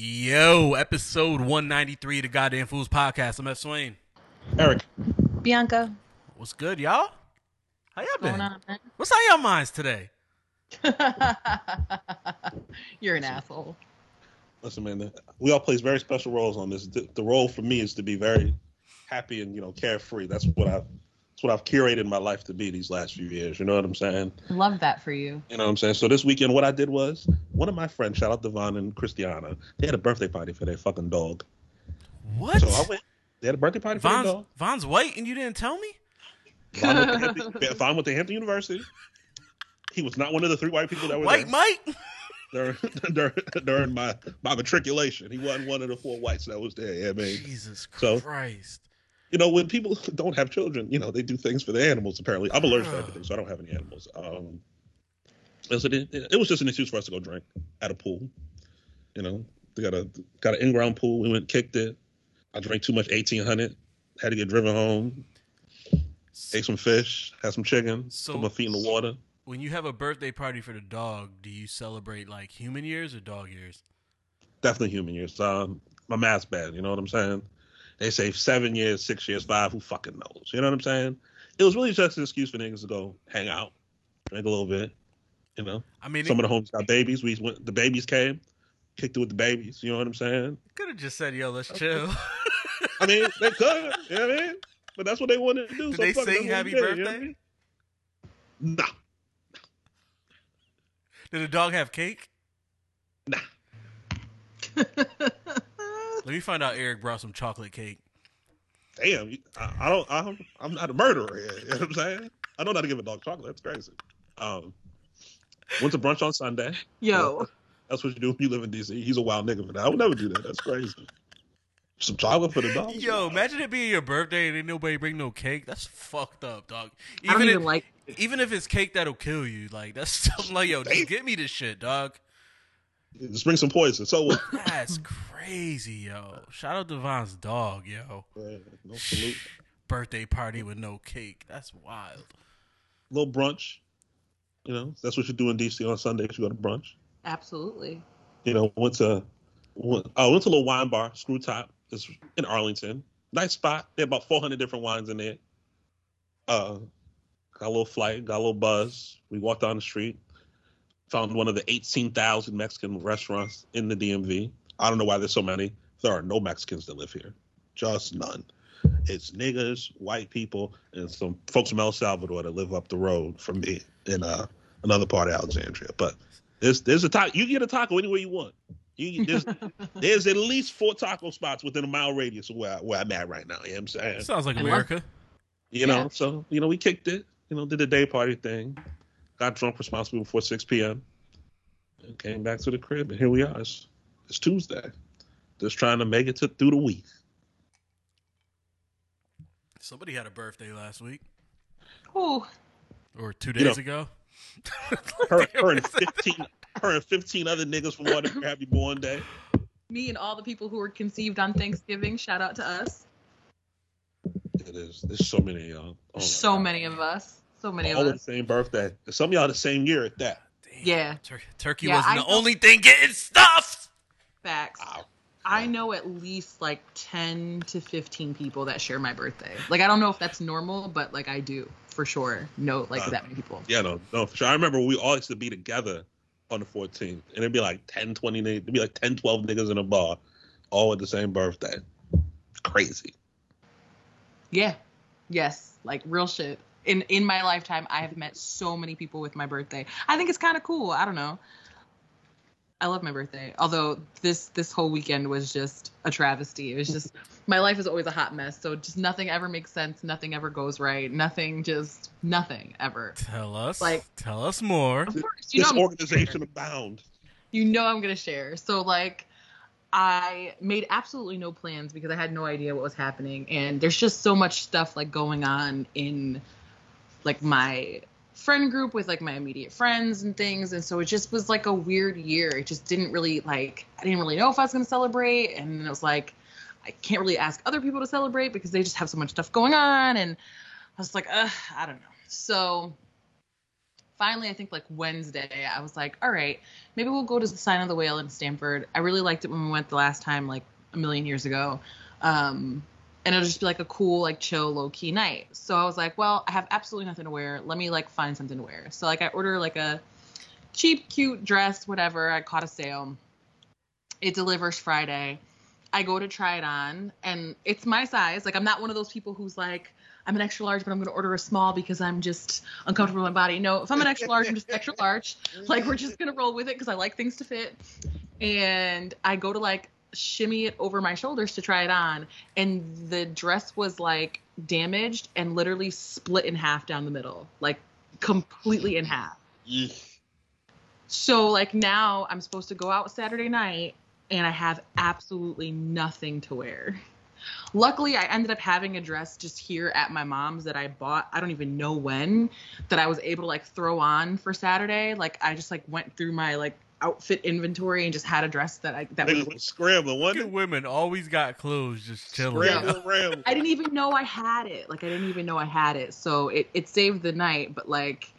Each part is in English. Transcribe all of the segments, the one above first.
Yo, episode 193 of the Goddamn Fools Podcast. I'm Ev Swain. Eric. Bianca. What's good, y'all? How y'all been? Going on, man? What's on y'all minds today? You're an asshole. Listen, man, we all plays very special roles on this. The, the role for me is to be very happy and you know carefree. That's what I, that's what I've curated my life to be these last few years. You know what I'm saying? Love that for you. You know what I'm saying? So this weekend, what I did was one of my friends, shout out Devon and Christiana, they had a birthday party for their fucking dog. What? So I went. They had a birthday party for their dog. Von's white and you didn't tell me? Vaughn went, to Hampton, Vaughn went to Hampton University. He was not one of the three white people that were White there. Mike? during, during, during my my matriculation. He wasn't one of the four whites that was there. Yeah, man. Jesus So- Christ. You know, when people don't have children, you know, they do things for the animals. Apparently, I'm allergic to everything, so I don't have any animals. Um, and so it, it was just an excuse for us to go drink at a pool. You know, they got a got an in-ground pool. We went, kicked it. I drank too much 1800. Had to get driven home. Ate some fish. Had some chicken. So- put my feet in the water. When you have a birthday party for the dog, do you celebrate like human years or dog years? definitely human years. Um, my math's bad. You know what I'm saying? They say seven years, six years, five. Who fucking knows? You know what I'm saying? It was really just an excuse for niggas to go hang out, drink a little bit. You know, I mean, some it of the homes got babies. We went. The babies came, kicked it with the babies. You know what I'm saying? could have just said, yo, let's chill. I mean, they could. You know what I mean? But that's what they wanted to do. Did so they fuck it, sing happy we did, you know I birthday? mean? Nah, Did the dog have cake? nah. Let me find out Eric brought some chocolate cake. Damn, I, I don't. I don't. I'm not a murderer. Here, you know what I'm saying? I don't know how to give a dog chocolate. That's crazy. Um, went to brunch on Sunday. Yo. That's what you do when you live in DC. He's a wild nigga for that. I would never do that. That's crazy. Some chocolate for the dog. Yo, imagine it being your birthday and ain't nobody bring no cake. That's fucked up, dog. I don't Even even if, like even if it's cake that'll kill you, like that's something like yo, just get me this shit, dog. Just bring some poison. So what? That's crazy, yo. Shout out to Von's dog, yo. Uh, no salute. Birthday party with no cake. That's wild. little brunch. You know, that's what you do in DC on Sundays. You go to brunch. absolutely. You know, went to went, I went to a little wine bar, Screw Top. It's in Arlington. Nice spot. They had about 400 different wines in there. Uh, got a little flight, got a little buzz. We walked down the street, found one of the 18,000 Mexican restaurants in the DMV. I don't know why there's so many. There are no Mexicans that live here, just none. It's niggas, white people, and some folks from El Salvador that live up the road from me in uh, another part of Alexandria. But there's there's a taco. You can get a taco anywhere you want. You there's, there's at least four taco spots within a mile radius of where, I- where I'm at right now. You know what I'm saying? Sounds like America. You know, Yeah. so you know, we kicked it. You know, did the day party thing, got drunk responsibly before 6 p.m. and came back to the crib, and here we are. It's, it's Tuesday. Just trying to make it to through the week. Somebody had a birthday last week Ooh. or two You days know- ago. Her, her and 15, her and 15 other niggas from Water Happy Born Day. Me and all the people who were conceived on Thanksgiving, shout out to us. It is. There's so many of y'all. Oh so God. many of us. So many All of us. the same birthday. Some of y'all the same year at that. Damn. Yeah. Tur- turkey Yeah, wasn't I the know- only thing getting stuffed. Facts. Wow. I know at least like 10 to 15 people that share my birthday. Like, I don't know if that's normal, but like I do for sure know like Uh, that many people. Yeah, no, no, for sure. I remember we all used to be together on the 14th, and it'd be like 10, 20, niggas- it'd be like 10, 12 niggas in a bar, all with the same birthday. Crazy. Yeah. Yes. Like real shit. In in my lifetime, I have met so many people with my birthday. I think it's kind of cool. I don't know. I love my birthday. Although this this whole weekend was just a travesty. It was just my life is always a hot mess. So just nothing ever makes sense. Nothing ever goes right. Nothing just nothing ever. Tell us. Like- tell us more. Of course, you know this organization abound. You know I'm gonna share. So like I made absolutely no plans because I had no idea what was happening and there's just so much stuff like going on in like my friend group with like my immediate friends and things and so it just was like a weird year. It just didn't really like I didn't really know if I was gonna celebrate and it was like I can't really ask other people to celebrate because they just have so much stuff going on and I was like, Ugh, I don't know. So finally, I think like Wednesday, I was like, all right, maybe we'll go to the Sign of the Whale in stamford I really liked it when we went the last time, like a million years ago. Um, and it'll just be like a cool, like chill, low key night. So I was like, well, I have absolutely nothing to wear. Let me like find something to wear. So like I order like a cheap, cute dress, whatever. I caught a sale. It delivers Friday. I go to try it on, and it's my size. Like I'm not one of those people who's like, I'm an extra large, but I'm going to order a small because I'm just uncomfortable with my body. No, if I'm an extra large, I'm just extra large. Like we're just going to roll with it because I like things to fit. And I go to like shimmy it over my shoulders to try it on, and the dress was like damaged and literally split in half down the middle, like completely in half. So like now I'm supposed to go out Saturday night and I have absolutely nothing to wear. Luckily, I ended up having a dress just here at my mom's that I bought. I don't even know when that I was able to like throw on for Saturday. Like I just like went through my like outfit inventory and just had a dress that I that Niggas was. was scrambling. One Good women always got clothes just chilling. scrambling, rambling. I didn't even know I had it. Like I didn't even know I had it. So it it saved the night. But like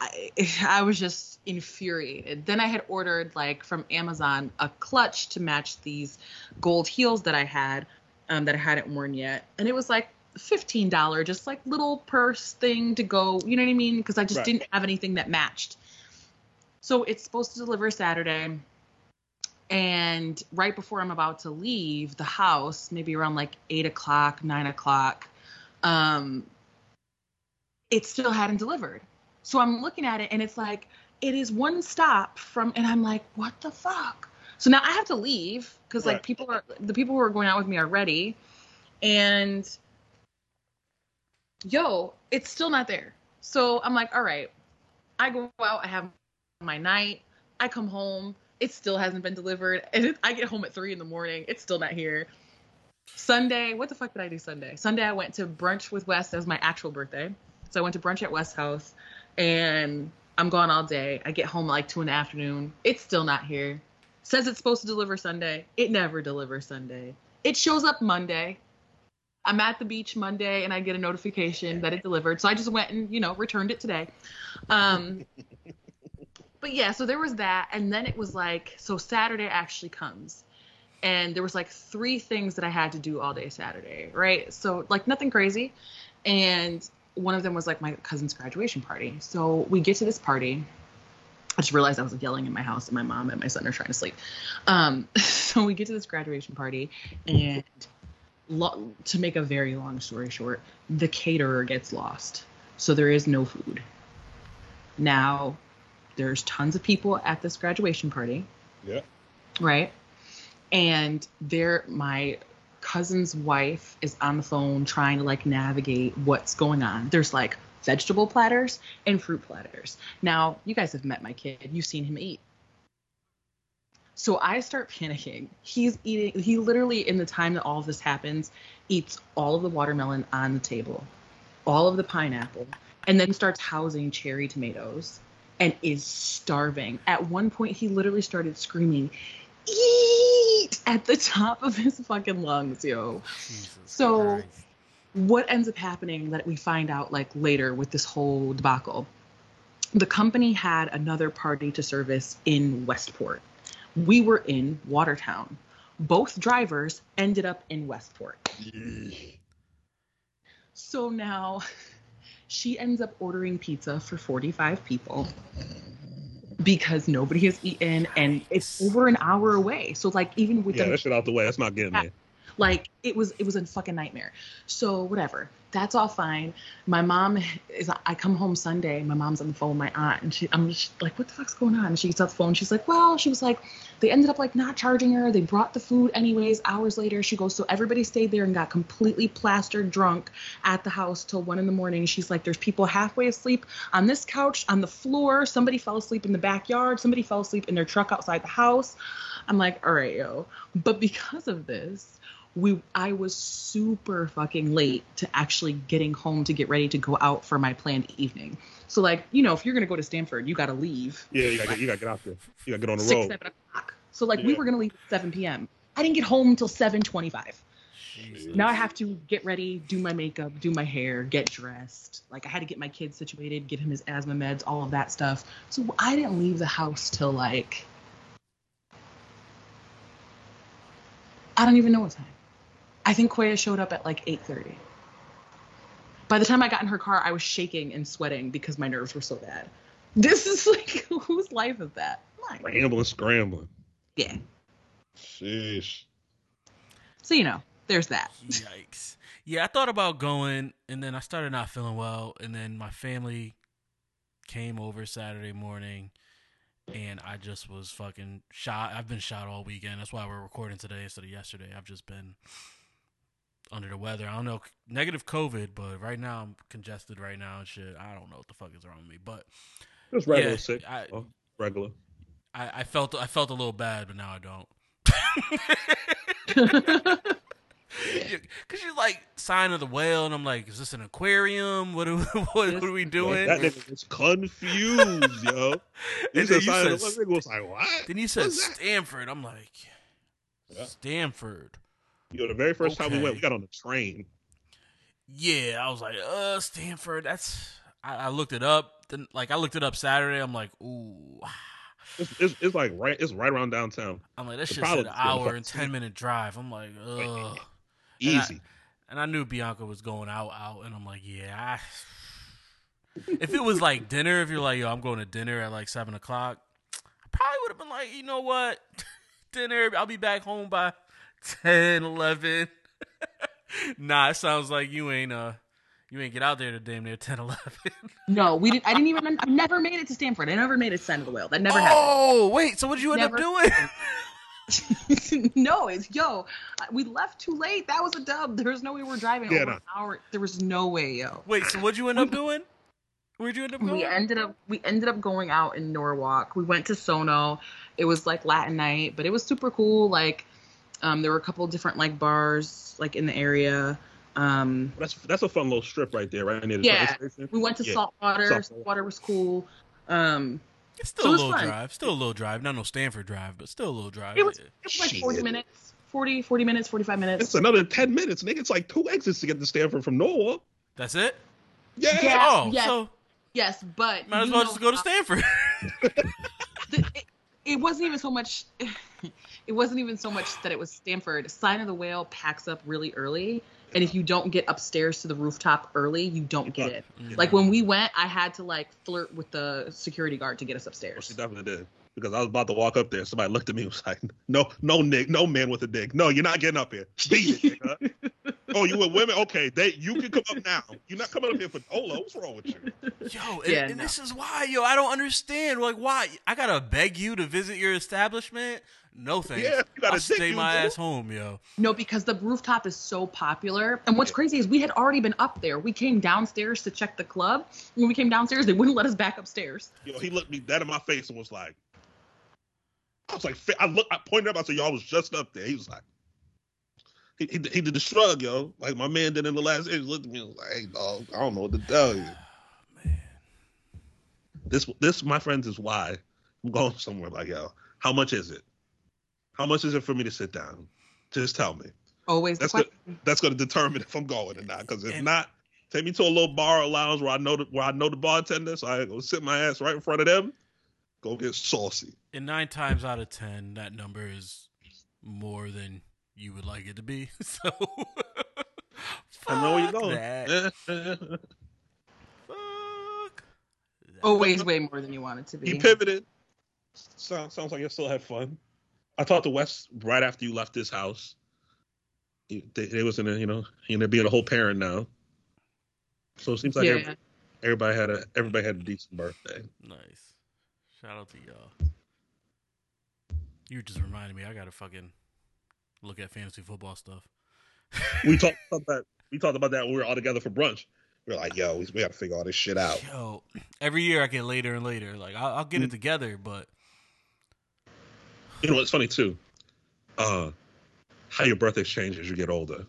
I I was just infuriated. Then I had ordered like from Amazon a clutch to match these gold heels that I had um, that I hadn't worn yet, and it was like fifteen dollar, just like little purse thing to go. You know what I mean? Because I just Right. didn't have anything that matched. So it's supposed to deliver Saturday. And right before I'm about to leave the house, maybe around like eight o'clock, nine o'clock, um, it still hadn't delivered. So I'm looking at it and it's like, it is one stop from, and I'm like, what the fuck? So now I have to leave because like people are, the people who are going out with me are ready. And yo, it's still not there. So I'm like, all right, I go out, I have my night, I come home, it still hasn't been delivered, and it, I get home at three in the morning, it's still not here. Sunday, what the fuck did I do Sunday? Sunday I went to brunch with Wes. That was my actual birthday, so I went to brunch at West's house, and I'm gone all day. I get home like two in the afternoon. It's still not here. Says it's supposed to deliver Sunday. It never delivers Sunday. It shows up Monday. I'm at the beach Monday and I get a notification that it delivered. So I just went and, you know, returned it today. Um, but yeah, so there was that. And then it was like, so Saturday actually comes. And there was like three things that I had to do all day Saturday, right? So like nothing crazy. And one of them was like my cousin's graduation party. So we get to this party. I just realized I was yelling in my house and my mom and my son are trying to sleep. Um, so we get to this graduation party and lo- to make a very long story short, the caterer gets lost. So there is no food. Now, there's tons of people at this graduation party, Yeah. right? And there, my cousin's wife is on the phone trying to like navigate what's going on. There's like vegetable platters and fruit platters. Now, you guys have met my kid, you've seen him eat. So I start panicking. He's eating, he literally, in the time that all of this happens, eats all of the watermelon on the table, all of the pineapple, and then starts housing cherry tomatoes and is starving. At one point, he literally started screaming, Eat! at the top of his fucking lungs, yo. Jesus So- Christ. What ends up happening that we find out like later with this whole debacle? The company had another party to service in Westport. We were in Watertown. Both drivers ended up in Westport. So now she ends up ordering pizza for 45 people because nobody has eaten and it's over an hour away. So like even with Yeah, them that shit out the way. That's not getting there. like it was it was a fucking nightmare so whatever that's all fine. My mom is i come home sunday my mom's on the phone with my aunt and she i'm just like what the fuck's going on? And she gets off the phone she's like well she was like they ended up like not charging her. They brought the food anyways hours later. She goes so everybody stayed there and got completely plastered drunk at the house till one in the morning. She's like there's people halfway asleep on this couch on the floor. Somebody fell asleep in the backyard. Somebody fell asleep in their truck outside the house. I'm like all right yo. But because of this we I was super fucking late to actually getting home to get ready to go out for my planned evening. So like, you know, if you're gonna go to Stamford, you gotta leave Yeah, you gotta, get, you gotta get out there. You gotta get on the six, road. seven o'clock. So like we were gonna leave at seven PM. I didn't get home until seven twenty five. Now I have to get ready, do my makeup, do my hair, get dressed. Like I had to get my kid situated, give him his asthma meds, all of that stuff. So I didn't leave the house till like I don't even know what time. I think Koya showed up at like 8:30. By the time I got in her car, I was shaking and sweating because my nerves were so bad. This is like whose life is that? Mine. Scrambling, scrambling. Yeah. Sheesh. So you know, there's that. Yikes. Yeah, I thought about going, and then I started not feeling well, and then my family came over Saturday morning, and I just was fucking shot. I've been shot all weekend. That's why we're recording today instead of yesterday. I've just been under the weather. I don't know, negative COVID, but right now I'm congested right now and shit. I don't know what the fuck is wrong with me, but Just regular Yeah, sick. I- Oh, regular. I, I felt I felt a little bad, but now I don't. Cause you're like sign of the whale, and I'm like, is this an aquarium? What are what, what are we doing? That nigga was confused, yo. He And said, then you said- the-" was like, what? Then you said Stamford. I'm like, Yeah. Stamford. Yo, the very first time we went, we got on the train. Yeah, I was like, uh, Stamford. That's. I, I looked it up. Then, like, I looked it up Saturday. I'm like, ooh. It's, it's, it's like right, it's right around downtown. I'm like, that The shit's an hour and ten minute drive. I'm like, ugh. And I- Easy. And I knew Bianca was going out, out, and I'm like, yeah. I... if it was like dinner, if you're like, yo, I'm going to dinner at like seven o'clock, I probably would have been like, you know what, dinner. I'll be back home by 10, 11. nah, it sounds like you ain't uh, you ain't get out there to damn near 10, 11. No, we didn't. I didn't even. I never made it to Stamford. I never made it to Sign of the Whale. That never happened. oh, wait. So what did you end Never. up doing? no, it's yo. We left too late. That was a dub. There was no way we were driving Yeah, over no. an hour. There was no way, yo. wait, so what'd you end up doing? Where'd you end up going? We ended up we ended up going out in Norwalk. We went to Sono. It was like Latin night, but it was super cool. Like, um, there were a couple different like bars like in the area. Um, That's that's a fun little strip right there, right near the Yeah. train station. we went to Yeah. Saltwater. Saltwater. Saltwater was cool. Um, It's still it a little fun. drive. Still a little drive. Not no Stamford drive, but still a little drive. It was- it was like Shit. 40 minutes, 40, 40 minutes, 45 minutes. It's another ten minutes, nigga. It's like two exits to get to Stamford from Norwalk. That's it. Yeah. Yeah. Oh, yes. so Yes, but might as well just go to Stamford. the, it, it wasn't even so much it wasn't even so much that it was stamford sign of the whale packs up really early and if you don't get upstairs to the rooftop early you don't get it Mm. like when we went i had to like flirt with the security guard to get us Well, upstairs she definitely did. Because I was about to walk up there. Somebody looked at me and was like, no, no, Nick, no man with a dick. No, you're not getting up here. Beat it, nigga. oh, you with women? Okay, they you can come up now. You're not coming up here for Ola. What's wrong with you? Yo, and, Yeah, and no. this is why, yo, I don't understand. Like, why? I gotta beg you to visit your establishment? No thanks. Yeah, you gotta I'll stay my ass home, yo. no because the rooftop is so popular and what's crazy is we had already been up there we came downstairs to check the club when we came downstairs they wouldn't let us back upstairs Yo, he looked me dead in my face and was like, I was like, I look, I pointed up. I said, y'all was just up there. He was like, he, he, he did the shrug, yo, like my man did in the last. He looked at me and was like, hey, dog, I don't know what to tell you. Man. This, this, my friends, is why I'm going somewhere. Like, yo, how much is it? How much is it for me to sit down? Just tell me. always That's good. question. That's going to determine if I'm going or not. Because if And- not, take me to a little bar or lounge where I know the, where I know the bartender, so I go sit my ass right in front of them. Go get saucy. And nine times out of ten, that number is more than you would like it to be. So, I know where you're going. That. Fuck. that. always way more than you want it to be he pivoted. Sounds sounds like you still had fun. I talked to Wes right after you left this house. He, they, they was in a, you know, he ended up being a whole parent now. So it seems like yeah everybody, everybody had a everybody had a decent birthday. Nice. Shout out to y'all. You just reminded me. I gotta fucking look at fantasy football stuff. We talked about that. We talked about that when we were all together for brunch. We are like, "Yo, we, we got to figure all this shit out." Yo, every year I get later and later. Like I'll, I'll get it mm. together, but You know what's funny too? Uh, how your birthday changes as you get older,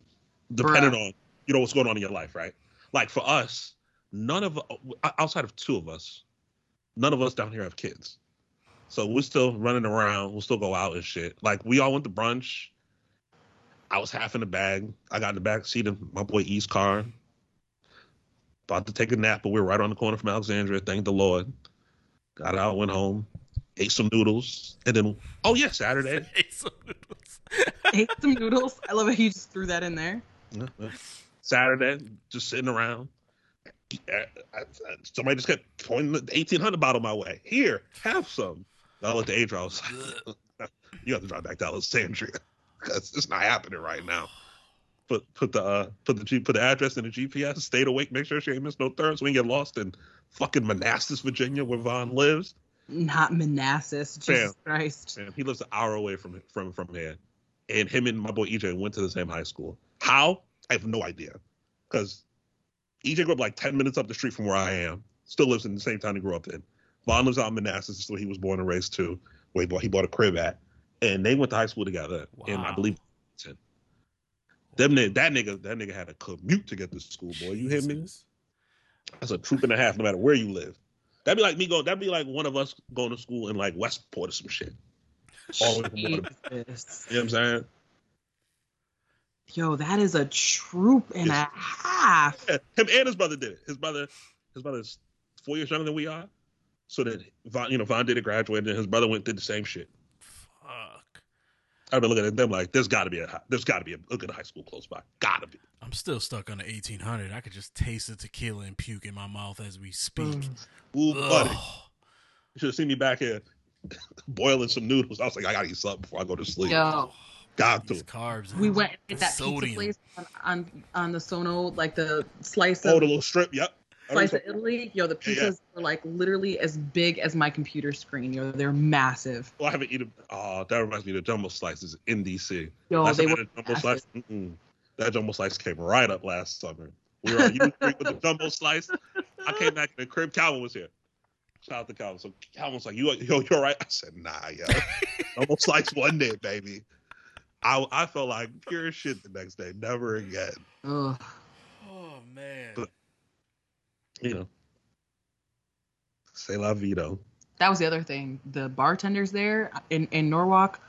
depending Bruh. on you know what's going on in your life, right? Like for us, none of outside of two of us, none of us down here have kids, so we're still running around. We'll still go out and shit. Like we all went to brunch. I was half in the bag. I got in the back seat of my boy E's car. About to take a nap, but we were right on the corner from Alexandria. Thank the Lord. Got out, went home, ate some noodles, and then oh yeah, Saturday. Ate some noodles. Ate some noodles. I love how you just threw that in there. Yeah, yeah. Saturday, just sitting around. I- I- I- Somebody just kept pointing the eighteen hundred bottle my way. Here, have some. I looked at Adrian. I was like, "You have to drive back to Alexandria because it's not happening right now." Put put the uh, put the G, put the address in the GPS. Stayed awake. Make sure she ain't missed no turns. We ain't get lost in fucking Manassas, Virginia, where Vaughn lives. Not Manassas. Jesus Christ. And he lives an hour away from from from here. And him and my boy EJ went to the same high school. How? I have no idea. Because EJ grew up like 10 minutes up the street from where I am. Still lives in the same town he grew up in. Vaughn lives out in Manassas, is where he was born and raised too, where he bought, he bought a crib at. And they went to high school together. Wow. And I Wow. believe them ni- that nigga that nigga had a commute to get to school, boy. You hear me? That's a troop and a half, no matter where you live. That'd be like me going. That'd be like one of us going to school in like Westport or some shit. All the way from. You know what I'm saying? Yo, that is a troop and a half. Yeah, him and his brother did it. His brother, his brother's four years younger than we are. So that Von, you know, Von did it, graduated, and his brother went did the same shit. Fuck. I've been looking at them like, there's got to be a, hi- there's got to be a, look at a good high school close by. Gotta be. I'm still stuck on the 1800. I could just taste the tequila and puke in my mouth as we speak. Mm. Ooh, buddy, you should have seen me back here boiling some noodles. I was like, I gotta eat something before I go to sleep. Yo, Got to. These carbs. we and went to that sodium. pizza place on, on on the Sono, like the slice Oh, of the little strip. Yep. I slice of remember- Italy. Yo, the Yeah, yeah. pizzas were like literally as big as my computer screen. Yo, they're massive. Well, I haven't eaten. Oh, that reminds me of the jumbo slices in DC. Yo, Last they were jumbo slice. Mm-mm. That jumbo slice came right up last summer. We were on U Street with the jumbo slice. I came back in the crib. Calvin was here. Shout out to Calvin. So Calvin was like, "You, yo, you're right." I said, "Nah, yo, jumbo slice one day, baby." I, I felt like pure shit the next day. Never again. Ugh. Oh man. But- You know. Say la vida. That was the other thing. The bartenders there in in Norwalk,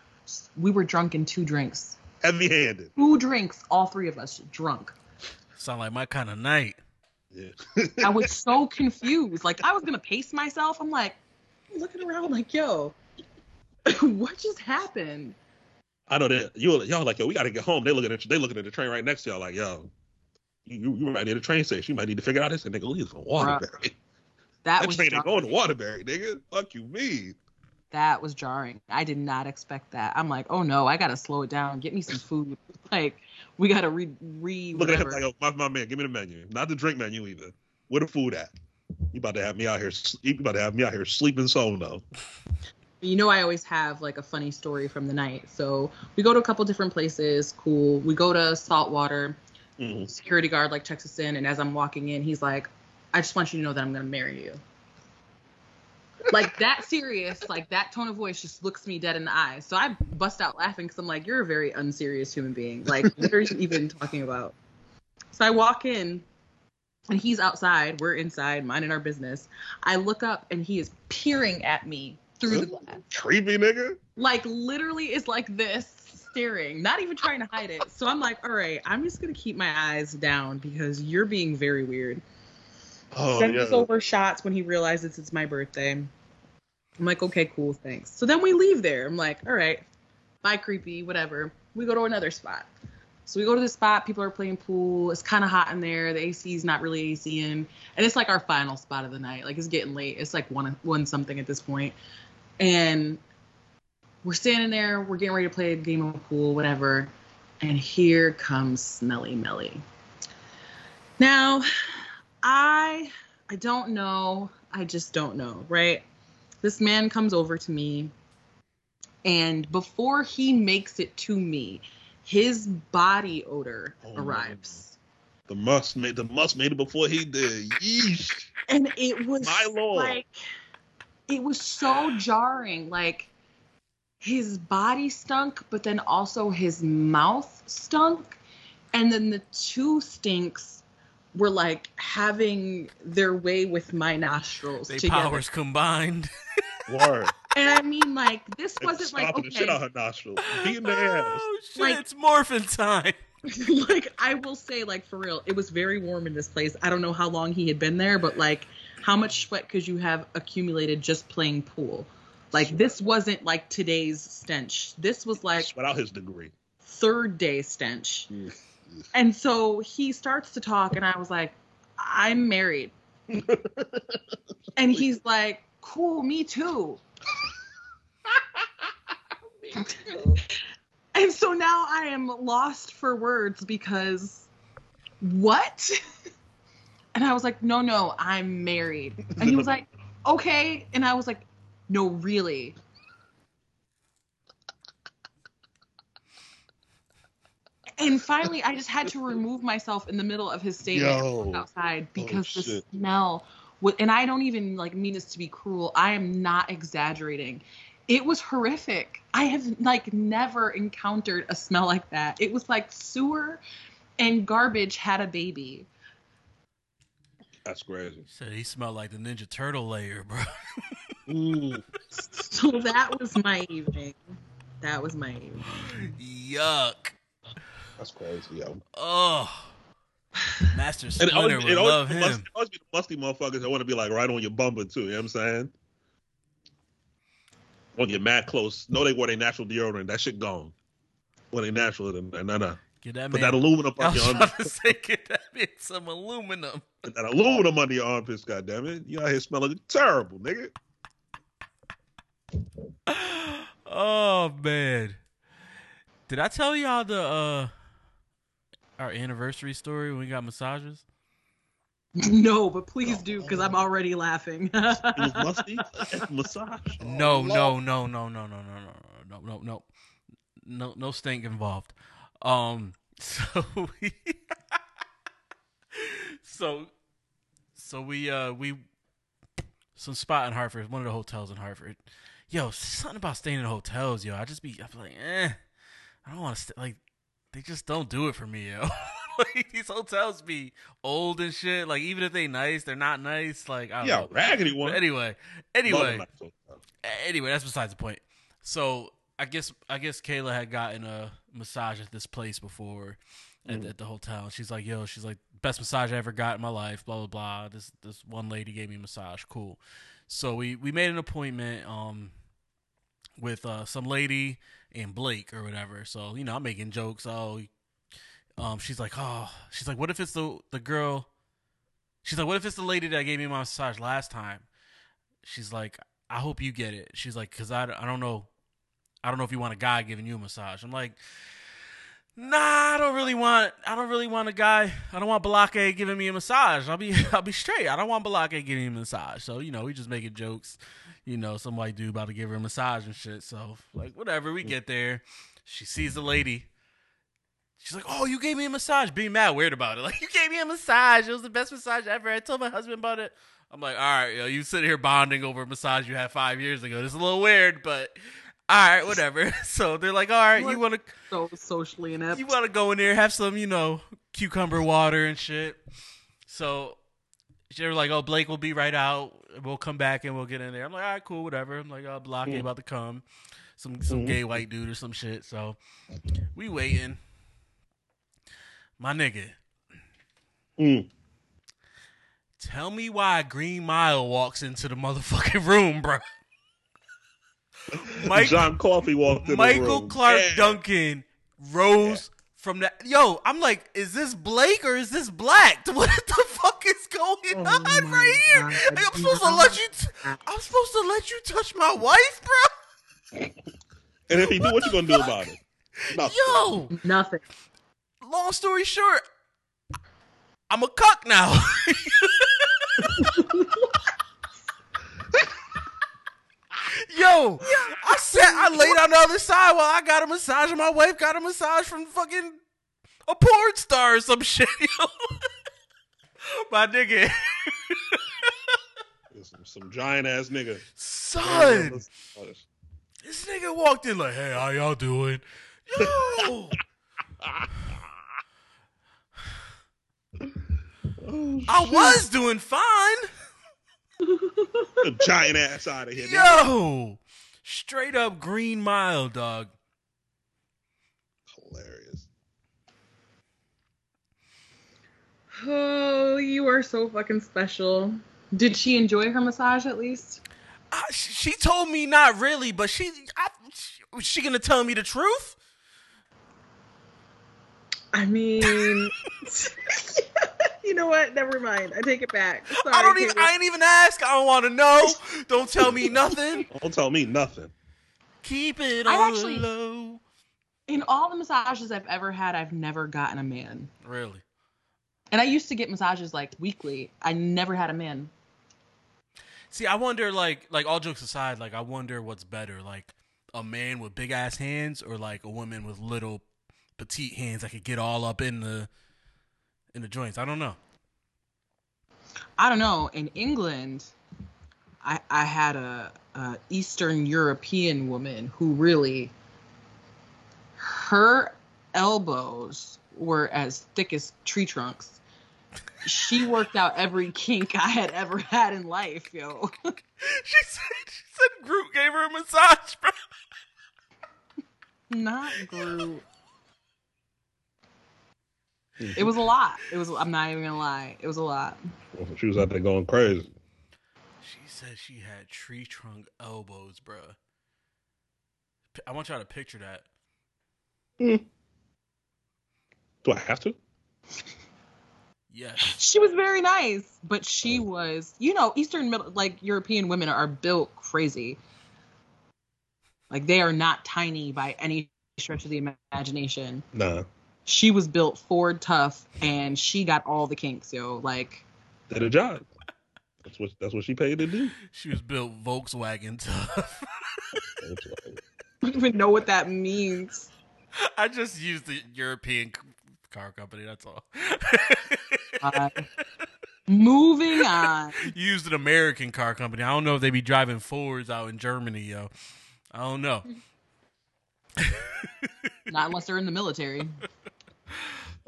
we were drunk in two drinks. Heavy handed. Two drinks, all three of us drunk. Sound like my kind of night. Yeah. I was so confused. Like I was gonna pace myself. I'm like looking around, like, yo, what just happened? I know that you y'all like yo, we gotta get home. They looking at they looking at the train right next to y'all like yo, you you, right near the train station. You might need to figure out this and nigga leave from Waterbury. That That was train ain't going to Waterbury, nigga. Fuck you, me. that was jarring. I did not expect that. I'm like, oh no, I gotta slow it down. Get me some food. Like we gotta re re Look at him whatever. like, yo, my, my man, give me the menu. Not the drink menu either. Where the food at? You about to have me out here? You about to have me out here sleeping so though? you know I always have like a funny story from the night. So we go to a couple different places. Cool. We go to Saltwater. Mhm. Security guard like checks us in, and as I'm walking in, he's like, "I just want you to know that I'm gonna marry you." like that serious, like that tone of voice just looks me dead in the eye. So I bust out laughing because I'm like, "You're a very unserious human being. Like, what are you even talking about?" So I walk in, and he's outside. We're inside, minding our business. I look up, and he is peering at me through the glass Creepy nigga. like literally is like this staring not even trying to hide it. So i'm like all right i'm just gonna keep my eyes down because you're being very weird. Oh sends yeah. us over shots when he realizes it's my birthday. I'm like okay cool thanks. So then we leave there. I'm like all right bye creepy whatever. We go to another spot. So we go to the spot people are playing pool it's kind of hot in there the ac is not really ac in and it's like our final spot of the night like it's getting late it's like one one something at this point. And we're standing there, we're getting ready to play a game of pool, whatever, and here comes Smelly Melly. Now, I I don't know, I just don't know, right? This man comes over to me, and before he makes it to me, his body odor Oh, arrives. The must made the must made it before he did. Yeesh. and it was My lord. like it was so jarring like his body stunk but then also his mouth stunk and then the two stinks were like having their way with my nostrils They together powers combined. Word. and I mean, like, this wasn't like stomping the shit out okay, her nostrils, beating their oh, ass. Oh shit! Like- it's morphin time. like I will say, like for real, it was very warm in this place. I don't know how long he had been there, but like, how much sweat could you have accumulated just playing pool? Like this wasn't like today's stench. This was like Without his degree. third day stench. Mm. And so he starts to talk, and I was like, I'm married. and he's like, cool, me too. and so now I am lost for words because what? and I was like, no, no, I'm married. And he was like, okay. And I was like, no, really. And finally, I just had to remove myself in the middle of his statement outside oh, because the smell. And I don't even like mean this to be cruel. I am not exaggerating. It was horrific. I have like never encountered a smell like that. It was like sewer and garbage had a baby. That's crazy. Said he smelled like the Ninja Turtle lair, bro. Ooh. So that was my evening. That was my evening. Yuck. That's crazy, yo. Oh. Master And it always, Splinter would always, love it must, him. it always be the musty motherfuckers that want to be like right on your bumper too. You know what I'm saying? Want to get mad close. Know they wore their natural deodorant. That shit gone. When they natural, then nah, nah. Get that Put man. that aluminum I on was your trying armpits. to say, get that man some aluminum. Put that aluminum under your armpits. Goddamn it! You out here smelling terrible, nigga. oh man. Did I tell y'all the uh our anniversary story when we got massages? No, but please do because I'm already laughing. It was musty. Massage. Oh, No, no, no, no, no, no, no, no, no, no, no, no, no stink involved. Um, so we, so, so we, uh, we, some spot in Hartford, one of the hotels in Hartford. Yo, something about staying in hotels, yo. I just be, I'm like, eh, I don't want to stay. Like, they just don't do it for me, yo. like these hotels be old and shit. Like even if they nice, they're not nice. Like I don't Yeah, know. raggedy But one. anyway, anyway, hotels. anyway, that's besides the point. So I guess I guess Kayla had gotten a massage at this place before at, Mm. at the hotel. She's like, "Yo, she's like best massage I ever got in my life." Blah blah blah. This this one lady gave me a massage. Cool. So we we made an appointment um with uh some lady and Blake or whatever. So you know I'm making jokes. Oh, um, she's like, oh, she's like, what if it's the the girl? She's like, what if it's the lady that gave me my massage last time? She's like, I hope you get it. She's like, cause I, I don't know, I don't know if you want a guy giving you a massage. I'm like, nah, I don't really want, I don't really want a guy. I don't want Balake giving me a massage. I'll be, I'll be straight. I don't want Balake giving me a massage. So you know, we just making jokes. You know, some white dude about to give her a massage and shit. So like, whatever. We get there. She sees the lady. She's like, "Oh, you gave me a massage." Being mad weird about it. Like, you gave me a massage. It was the best massage ever. I told my husband about it. I'm like, "All right, yo, you sit here bonding over a massage you had five years ago. This is a little weird, but all right, whatever." So they're like, "All right, you want to so socially inept. you want to go in there, have some, you know, cucumber water and shit." So they're like, "Oh, Blake will be right out. We'll come back and we'll get in there." I'm like, "All right, cool, whatever." I'm like, "Oh, Block ain't Mm. about to come." Some some gay white dude or some shit. So we waiting. My nigga, Mm. tell me why Green Mile walks into the motherfucking room, bro. Mike- John Coffey walked in the Michael room. Clark Yeah. Duncan rose from that. Yo, I'm like, is this Blake or is this Black? What the fuck is going Oh on my right here? God. Hey, I'm supposed to let you. T- I'm supposed to let you touch my wife, bro. And if he do, what you gonna do about it? Nothing. Yo, Nothing. long story short, I'm a cuck now. Yo, I sat, I laid on the other side while I got a massage, and my wife got a massage from fucking a porn star or some shit. Yo, my nigga, Some, some giant ass nigga. son, this nigga walked in like, "Hey, how y'all doing?" Yo, Oh, I was doing fine. A giant ass out of here. nigga. Yo, Straight up Green Mile, dog. Hilarious. Oh, you are so fucking special. Did she enjoy her massage at least? Uh, she told me not really, but she, I, she, was she gonna tell me the truth? I mean, you know what? Never mind. I take it back. Sorry, I don't even. Taylor. I ain't even ask. I don't want to know. Don't tell me nothing. Don't tell me nothing. Keep it I've on actually- the low. In all the massages I've ever had, I've never gotten a man. Really? And I used to get massages like weekly. I never had a man. See, I wonder, like, like all jokes aside, like, I wonder what's better, like, a man with big ass hands or like a woman with little petite hands that could get all up in the in the joints. I don't know. I don't know. In England, I I had a, a Eastern European woman who really her elbows were as thick as tree trunks. She worked out every kink I had ever had in life, yo. she said, she said Groot gave her a massage, bro. Not Groot. It was a lot. It was. I'm not even gonna lie. It was a lot. She was out there going crazy. She said she had tree trunk elbows, bro. I want y'all to picture that. Mm. Do I have to? Yes. She was very nice, but she was, you know, Eastern Middle, like European women are built crazy. Like they are not tiny by any stretch of the imagination. Nah. She was built Ford tough, and she got all the kinks, yo. Like, Did a job. That's what that's what she paid to do. She was built Volkswagen tough. That's. I don't even know what that means. I just used the European car company. That's all. Uh, moving on. used an American car company. I don't know if they'd be driving Fords out in Germany, yo. I don't know. Not unless they're in the military.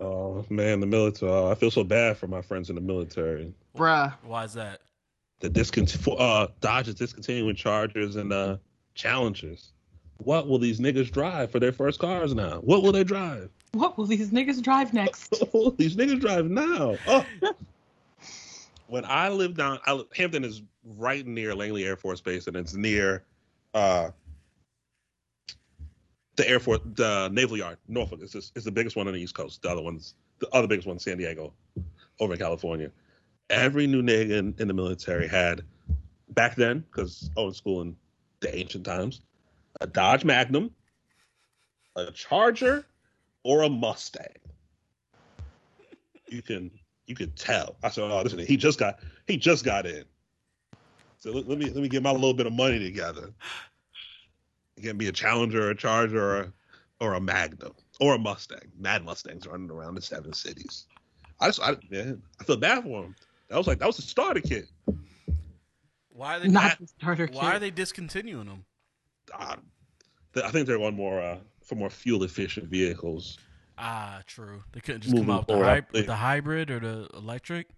Oh man, the military. Oh, I feel so bad for my friends in the military. Bruh. Why is that? The discont- uh, Dodge is discontinuing Chargers and uh, Challengers. What will these niggas drive for their first cars now? What will they drive? What will these niggas drive next? These niggas drive now? Oh. when I lived down, I, Hampton is right near Langley Air Force Base, and it's near uh, the Air Force, the Naval Yard, Norfolk. It's, the biggest one on the East Coast. The other one's the other biggest one, San Diego, over in California. Every new nigga in, in the military had back then, because I was school in the ancient times, a Dodge Magnum, a Charger, or a Mustang. You can you can tell. I said, oh, this he just got he just got in. So let, let me let me get my little bit of money together. Get me a Challenger, or a Charger, or a, or a Magnum, or a Mustang. Mad Mustangs running around the seven cities. I just I, man, I feel bad for him. That was like that was the starter kit. Why are they Not the starter kit. Why are they discontinuing them? Uh, I think they're going more uh, for more fuel efficient vehicles. Ah, true. They couldn't just come out with the, hy- with the hybrid or the electric.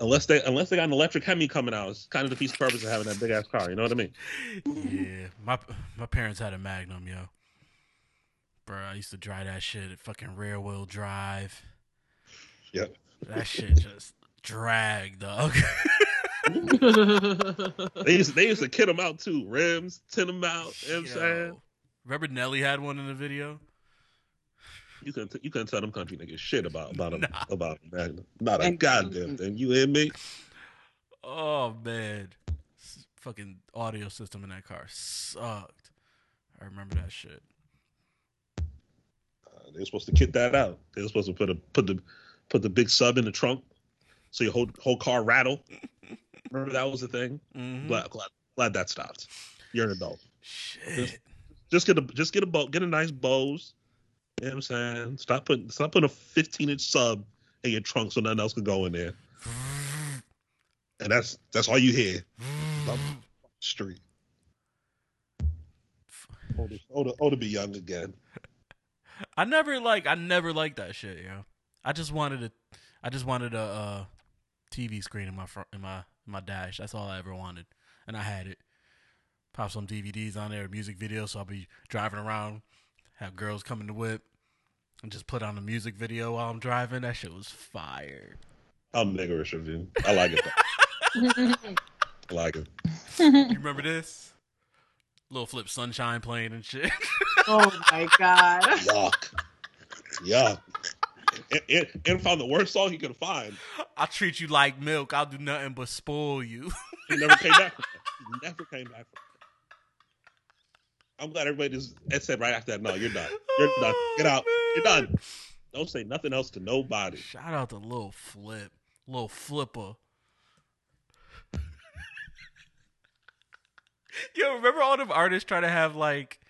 Unless they unless they got an electric Hemi coming out, it's kind of defeats of purpose of having that big ass car. You know what I mean? yeah, my my parents had a Magnum, yo. Bro, I used to drive that shit at fucking rear wheel drive. Yep. That shit just dragged, dog. They used they used to kit them out too, rims, tin them out. You know what I'm saying? Remember Nelly had one in the video? You couldn't you couldn't tell them country niggas shit about about a, Nah. about a Magnum. Not a And- goddamn thing. You hear me? Oh man, S- fucking audio system in that car sucked. I remember that shit. Uh, they were supposed to kit that out. They were supposed to put a put the put the big sub in the trunk, so your whole whole car rattle. Remember that was the thing. Mhm. Glad, glad glad that stopped. You're an adult. Shit. Just get a just get a boat, get a nice Bose. You know what I'm saying? Stop putting stop putting a 15 inch sub in your trunk so nothing else can go in there. And that's that's all you hear. Street. Oh, to, be young again. I never like I never liked that shit, yo. I just wanted a I just wanted a uh, TV screen in my front in my in my dash. That's all I ever wanted, and I had it. pop some DVDs on there, music videos. So I'll be driving around, have girls come in the whip, and just put on a music video while I'm driving. That shit was fire. I'm niggerish of you. I like it. I like it. You remember this? Lil Flip Sunshine playing and shit. oh my god. Yuck. Yuck. And, and, and found the worst song he could find. I'll treat you like milk. I'll do nothing but spoil you. He never came back. He never came back. I'm glad everybody just said right after that. No, you're done. You're done. Get out. Oh, You're done. Don't say nothing else to nobody. Shout out to Lil Flip. Lil Flipper. Yo, remember all them artists try to have like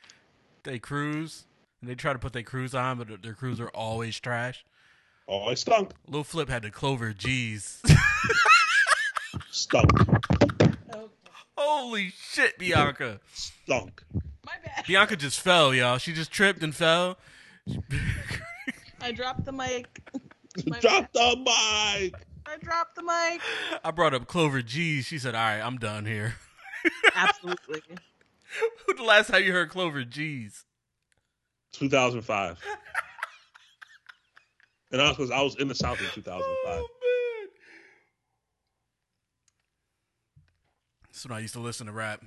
they cruise and they try to put their cruise on, but their cruise are always trash. Oh, it stunk. Lil Flip had the Clover G's. Stunk. Holy shit, Bianca. Stunk. My bad. Bianca just fell, y'all. She just tripped and fell. I dropped the mic. My Drop the mic. I dropped the mic. I brought up Clover G's. She said, All right, I'm done here. Absolutely. Who the last time you heard Clover G's? 2005. and I was because I was in the South in 2005. Oh, man. That's when I used to listen to rap.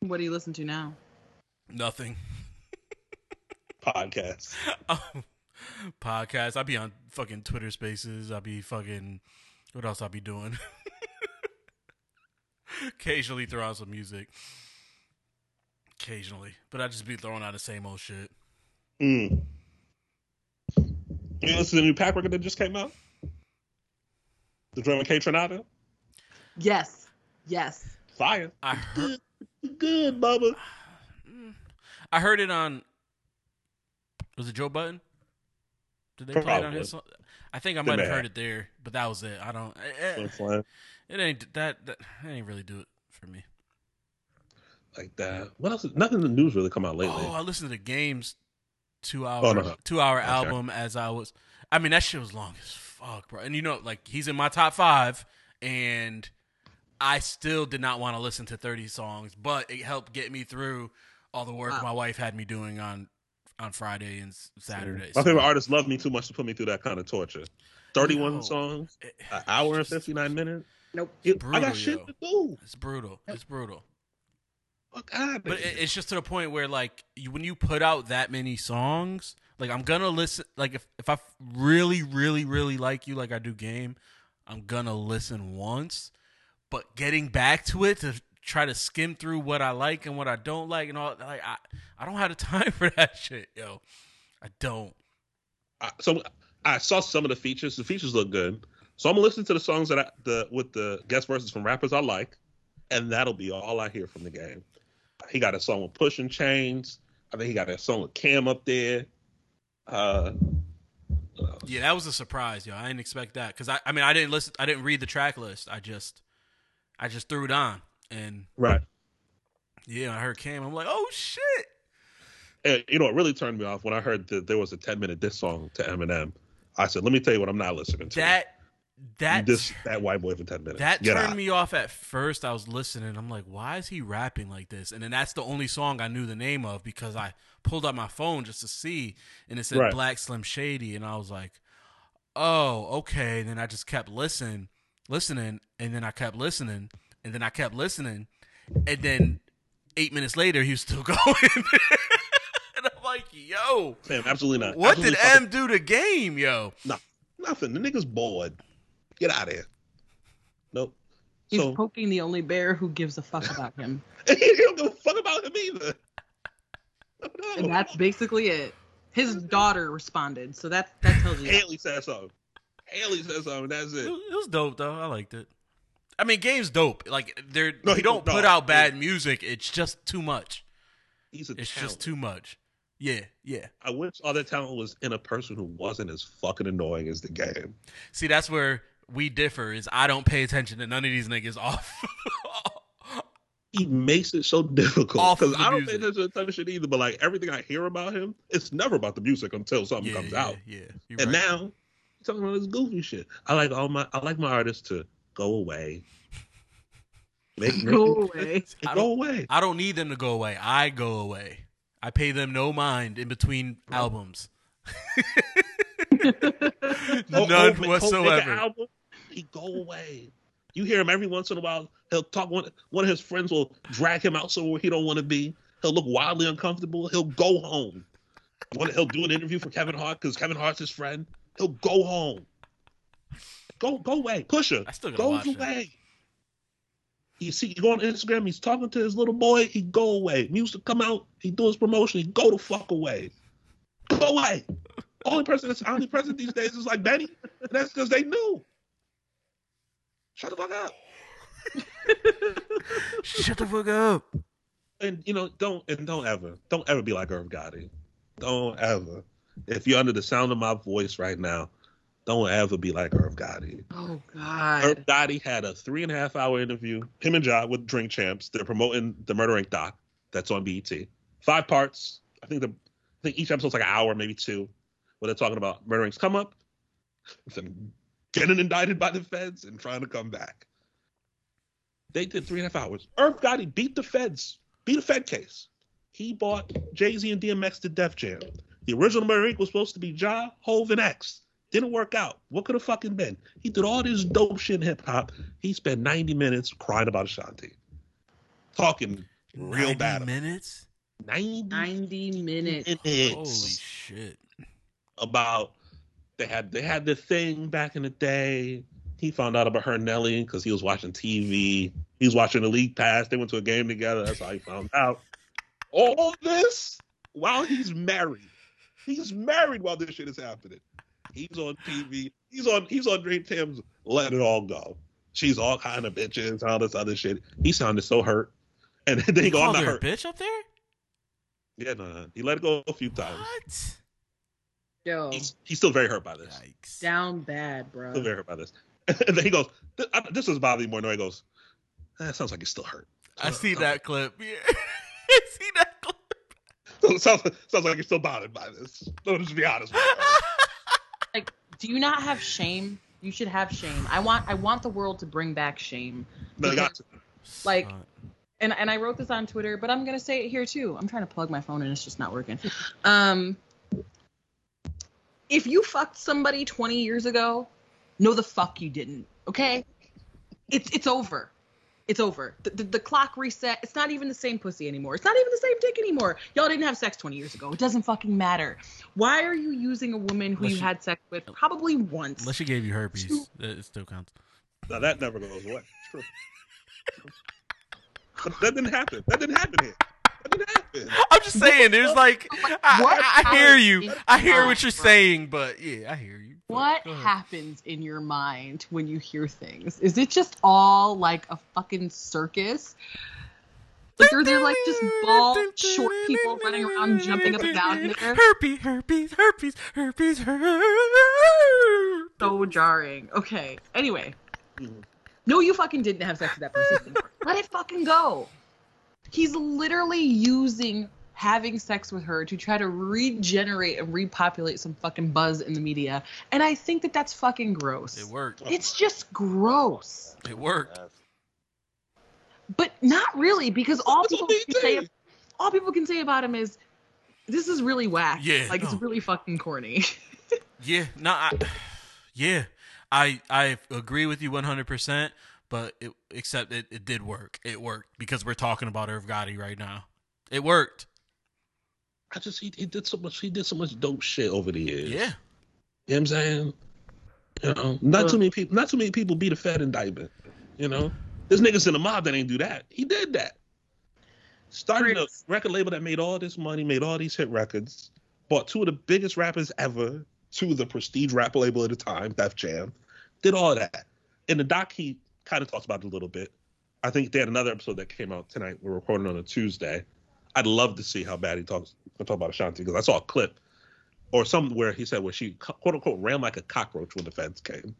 What do you listen to now? Nothing. Podcast. Um, podcast. I'll be on fucking Twitter spaces. I'll be fucking. What else I'll be doing? Occasionally throw out some music. Occasionally. But I'd just be throwing out the same old shit. Mm. You listen to the new Pack record that just came out? The drummer Kaytranada? Yes. Yes. Fire. I heard. Good, Bubba. I heard it on. Was it Joe Budden? Did they play it on his song? I think I might have heard it there, but that was it. I don't. Eh, eh. It, it, it ain't that, that. It ain't really do it for me. Like that. What else? Nothing in the news really come out lately. Oh, I listened to the games two hour Oh, no. two hour Okay. album as I was. I mean that shit was long as fuck, bro. And you know, like he's in my top five, and I still did not want to listen to thirty songs, but it helped get me through all the work Wow. my wife had me doing on on Friday and s- Saturday. My So, favorite artist loved me too much to put me through that kind of torture. 31 Yo, songs, it- an hour and 59 minutes. Nope. I brutal, got shit yo. to do. It's brutal. It's brutal. Fuck out of But it, it's just to the point where like you, when you put out that many songs, like I'm gonna listen. Like if if I really really really like you, like I do game, I'm gonna listen once. But getting back to it to try to skim through what I like and what I don't like and all, like I I don't have the time for that shit, yo. I don't. I, so I saw some of the features. The features look good. So I'm gonna listen to the songs that I, the with the guest verses from rappers I like, and that'll be all I hear from the game. He got a song with Pushing Chains. I think he got a song with Cam up there. Uh, Yeah, that was a surprise, yo. I didn't expect that because I I mean I didn't listen. I didn't read the track list. I just I just threw it on and right. yeah, I heard Cam. I'm like, oh shit. And you know, it really turned me off when I heard that there was a 10 minute diss song to Eminem. I said, "Let me tell you what I'm not listening to." That that this that white boy for 10 minutes. That Get turned out. me off at first. I was listening. I'm like, why is he rapping like this? And then that's the only song I knew the name of because I pulled up my phone just to see, and it said Right. Black Slim Shady, and I was like, oh, okay. And then I just kept listening, listening, and then I kept listening, and then I kept listening, and then eight minutes later, he was still going. and I'm like, yo, Fam, absolutely not. what Absolutely did fucking- M do to game, yo? No, nothing. The nigga's bored. Get out of here. Nope. He's so poking the only bear who gives a fuck about him. he don't give a fuck about him either. No. And that's basically it. His daughter responded, so that that tells you. Hailie said something. Hailie said something. That's It it. it was dope though. I liked it. I mean, game's dope. Like they're No, he don't no, put out yeah. bad music. It's just too much. He's a It's talent. just too much. Yeah, yeah. I wish all that talent was in a person who wasn't as fucking annoying as the game. See, that's where we differ. Is I don't pay attention to none of these niggas off. He makes it so difficult because I don't music. think there's a ton of shit either. But like everything I hear about him, it's never about the music until something yeah, comes yeah, out. Yeah, And right. now talking about this goofy shit. I like all my I like my artists to go away. Make, make Go away. I Go don't- away. I don't need them to go away. I go away. I pay them no mind in between albums. Ho- Ho- None Ho make whatsoever. album, he go away. You hear him every once in a while. He'll talk. One one of his friends will drag him out somewhere he don't want to be. He'll look wildly uncomfortable. He'll go home. One- He'll do an interview for Kevin Hart because Kevin Hart's his friend. He'll go home. Go go away. Pusher I still gotta goes it. away. You see, you go on Instagram. He's talking to his little boy. He go away. Music come out. He do his promotion. He go the fuck away. Go away. Only person that's only present these days is like Benny, and that's because they knew. Shut the fuck up. Shut the fuck up. And you know, don't and don't ever, don't ever be like Irv Gotti. Don't ever. If you're under the sound of my voice right now, don't ever be like Irv Gotti. Oh God. Irv Gotti had a three and a half hour interview, him and Ja with Drink Champs. They're promoting the Murder Inc. doc that's on BET. Five parts. I think the I think each episode's like an hour, maybe two, where they're talking about Murder Inc.'s come up, then getting indicted by the feds and trying to come back. They did three and a half hours. Irv Gotti beat the feds, beat a Fed case. He bought Jay Z and DMX to Def Jam. The original Murder Inc. was supposed to be Ja, Hove, and X. Didn't work out. What could have fucking been? He did all this dope shit in hip hop. He spent 90 minutes crying about Ashanti. Talking real 90 bad. minutes? 90 Ninety minutes. minutes Holy shit. about they had they had the thing back in the day. He found out about her Nelly because he was watching TV. He was watching the league pass. They went to a game together. That's how he found out. All this while he's married. He's married while this shit is happening. He's on TV. He's on he's on Dream Tim's Let It All Go. She's all kind of bitches, all this other shit. He sounded so hurt. And then he go, I'm called not her hurt. bitch up there? Yeah, no, no. He let it go a few times. What? Yo, He's, he's still very hurt by this. Yikes. down bad, bro. Still very hurt by this. And then he goes, "Th- I- "This was bothering me more." No, he goes, eh, "That sounds like he's still hurt." I see that clip. Yeah. I see that clip. So it sounds, sounds like you're still bothered by this. No, just be honest. With you. Do you not have shame? You should have shame. I want I want the world to bring back shame. No, you got to. Like- and and I wrote this on Twitter, but I'm gonna say it here too. I'm trying to plug my phone and it's just not working. Um, if you fucked somebody 20 years ago, no, the fuck you didn't. Okay, it's it's over. It's over. The, the, the clock reset. It's not even the same pussy anymore. It's not even the same dick anymore. Y'all didn't have sex 20 years ago. It doesn't fucking matter. Why are you using a woman who Unless you you- had sex with oh. probably once? Unless she gave you herpes, it still counts. Now that never goes away. It's true. That didn't happen. That didn't happen here. That didn't happen. I'm just saying, there's like, I, I, I hear you. I hear what you're saying, but yeah, I hear you. But What happens in your mind when you hear things? Is it just all like a fucking circus? Like are there like just bald, short people running around jumping up and down in there? Herpes, herpes, herpes, herpes, herpes. So jarring. Okay. Anyway. No, you fucking didn't have sex with that person. Let it fucking go. He's literally using having sex with her to try to regenerate and repopulate some fucking buzz in the media. And I think that that's fucking gross. It worked. It's just gross. It worked. But not really, because all people can say all people can say about him is this is really whack. Yeah, Like it's really fucking corny. Yeah, no, I, yeah, I I agree with you 100. percent But it, except it, it did work. It worked because we're talking about Irv Gotti right now. It worked. I just he, he did so much. He did so much dope shit over the years. Yeah. You know what I'm saying? You know, not too many people. Not too many people beat a Fed indictment. You know, there's niggas in the mob that ain't do that. He did that. Started a record label that made all this money, made all these hit records, bought two of the biggest rappers ever to the prestige rap label at the time, Def Jam. Did all that. In the doc, he kind of talks about it a little bit. I think they had another episode that came out tonight. We're recording on a Tuesday. I'd love to see how bad he talks I talk about Ashanti because I saw a clip or somewhere he said where she quote unquote ran like a cockroach when the feds came.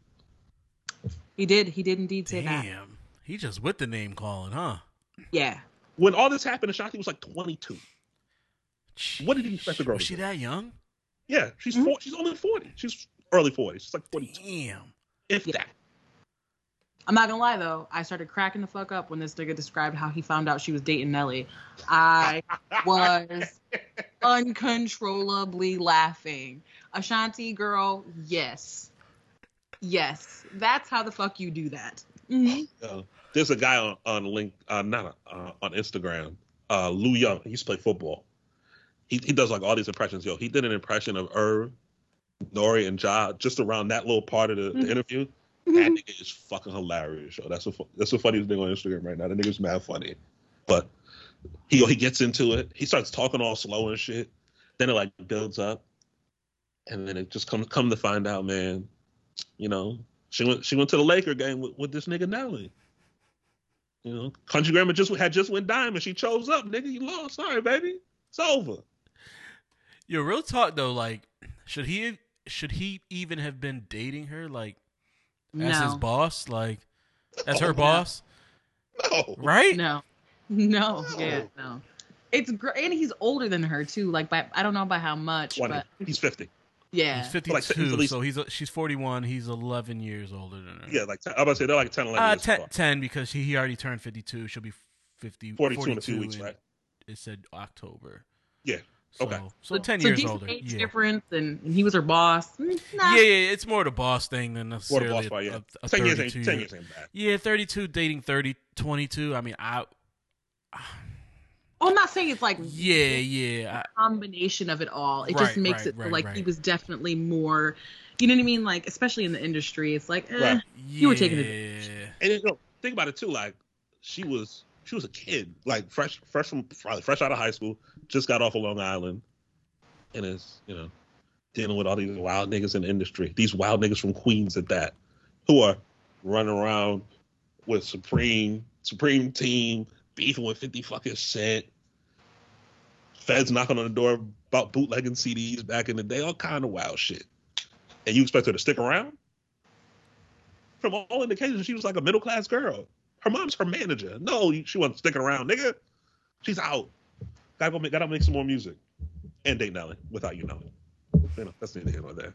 he did. He did indeed say that. Damn. He just with the name calling, huh? Yeah. When all this happened, Ashanti was like 22. What did he expect the girl Was she that young? Yeah, she's Mhm. four, she's only 40. She's early 40s. She's like 42, Damn. if Yeah. that. I'm not gonna lie though, I started cracking the fuck up when this nigga described how he found out she was dating Nelly. I was uncontrollably laughing. Ashanti girl, yes. Yes. That's how the fuck you do that. Mhm. Uh, there's a guy on on link, uh, not uh, on Instagram, uh, Lou Young. He used to play football. He he does like all these impressions. Yo, he did an impression of Irv, Nori, and Ja just around that little part of the, the Mhm. Interview. That mm-hmm. nigga is fucking hilarious, yo. That's a fu- that's the funniest thing on Instagram right now. That nigga's mad funny, but he he gets into it. He starts talking all slow and shit. Then it like builds up, and then it just comes come to find out, man. You know, she went she went to the Laker game with, with this nigga Nelly. You know, Country Grammar just had just went diamond. She chose up, nigga. You lost. Sorry, baby. It's over. Yo, real talk though, like, should he should he even have been dating her, like, as his boss, like, as her No. boss, No. right? No. No. No. Yeah, no. It's great and he's older than her too, like by I don't know by how much, 20. but He's 50. yeah. He's 52, he's at least- so he's she's 41. He's 11 years older than her. Yeah, like I'm about to say they're like 10, 11 uh, years 10, 10 because he, he already turned 52. She'll be 50, 42 in a few weeks, in- right? It said October. Yeah, So, okay. So, 10 so years decent older. age Yeah. difference and, and he was her boss. Mm, Nah. yeah, yeah, it's more the boss thing than What a necessarily boss fight, yeah. a, a 10 years 32 ain't 10 years ain't bad. Yeah, 32 dating 30 22. I mean, I Oh, I'm not saying it's like yeah, yeah. combination of it all. It Right, just makes right, it right, like I, he was definitely more you know what I mean? Like especially in the industry, it's like eh, Right. You were taking it. And you know, think about it too. Like she was she was a kid, like fresh fresh from probably fresh out of high school, just got off of Long Island, and is you know dealing with all these wild niggas in the industry. These wild niggas from Queens at that, who are running around with Supreme Supreme Team beefing with Fifty fucking Cent. Feds knocking on the door about bootlegging CDs back in the day, all kind of wild shit. And you expect her to stick around? From all indications, she was like a middle class girl. Her mom's her manager. No, she wasn't sticking around, nigga. She's out. Gotta go make, gotta make some more music. And date Nelly without you knowing. You know, that's neither here nor there.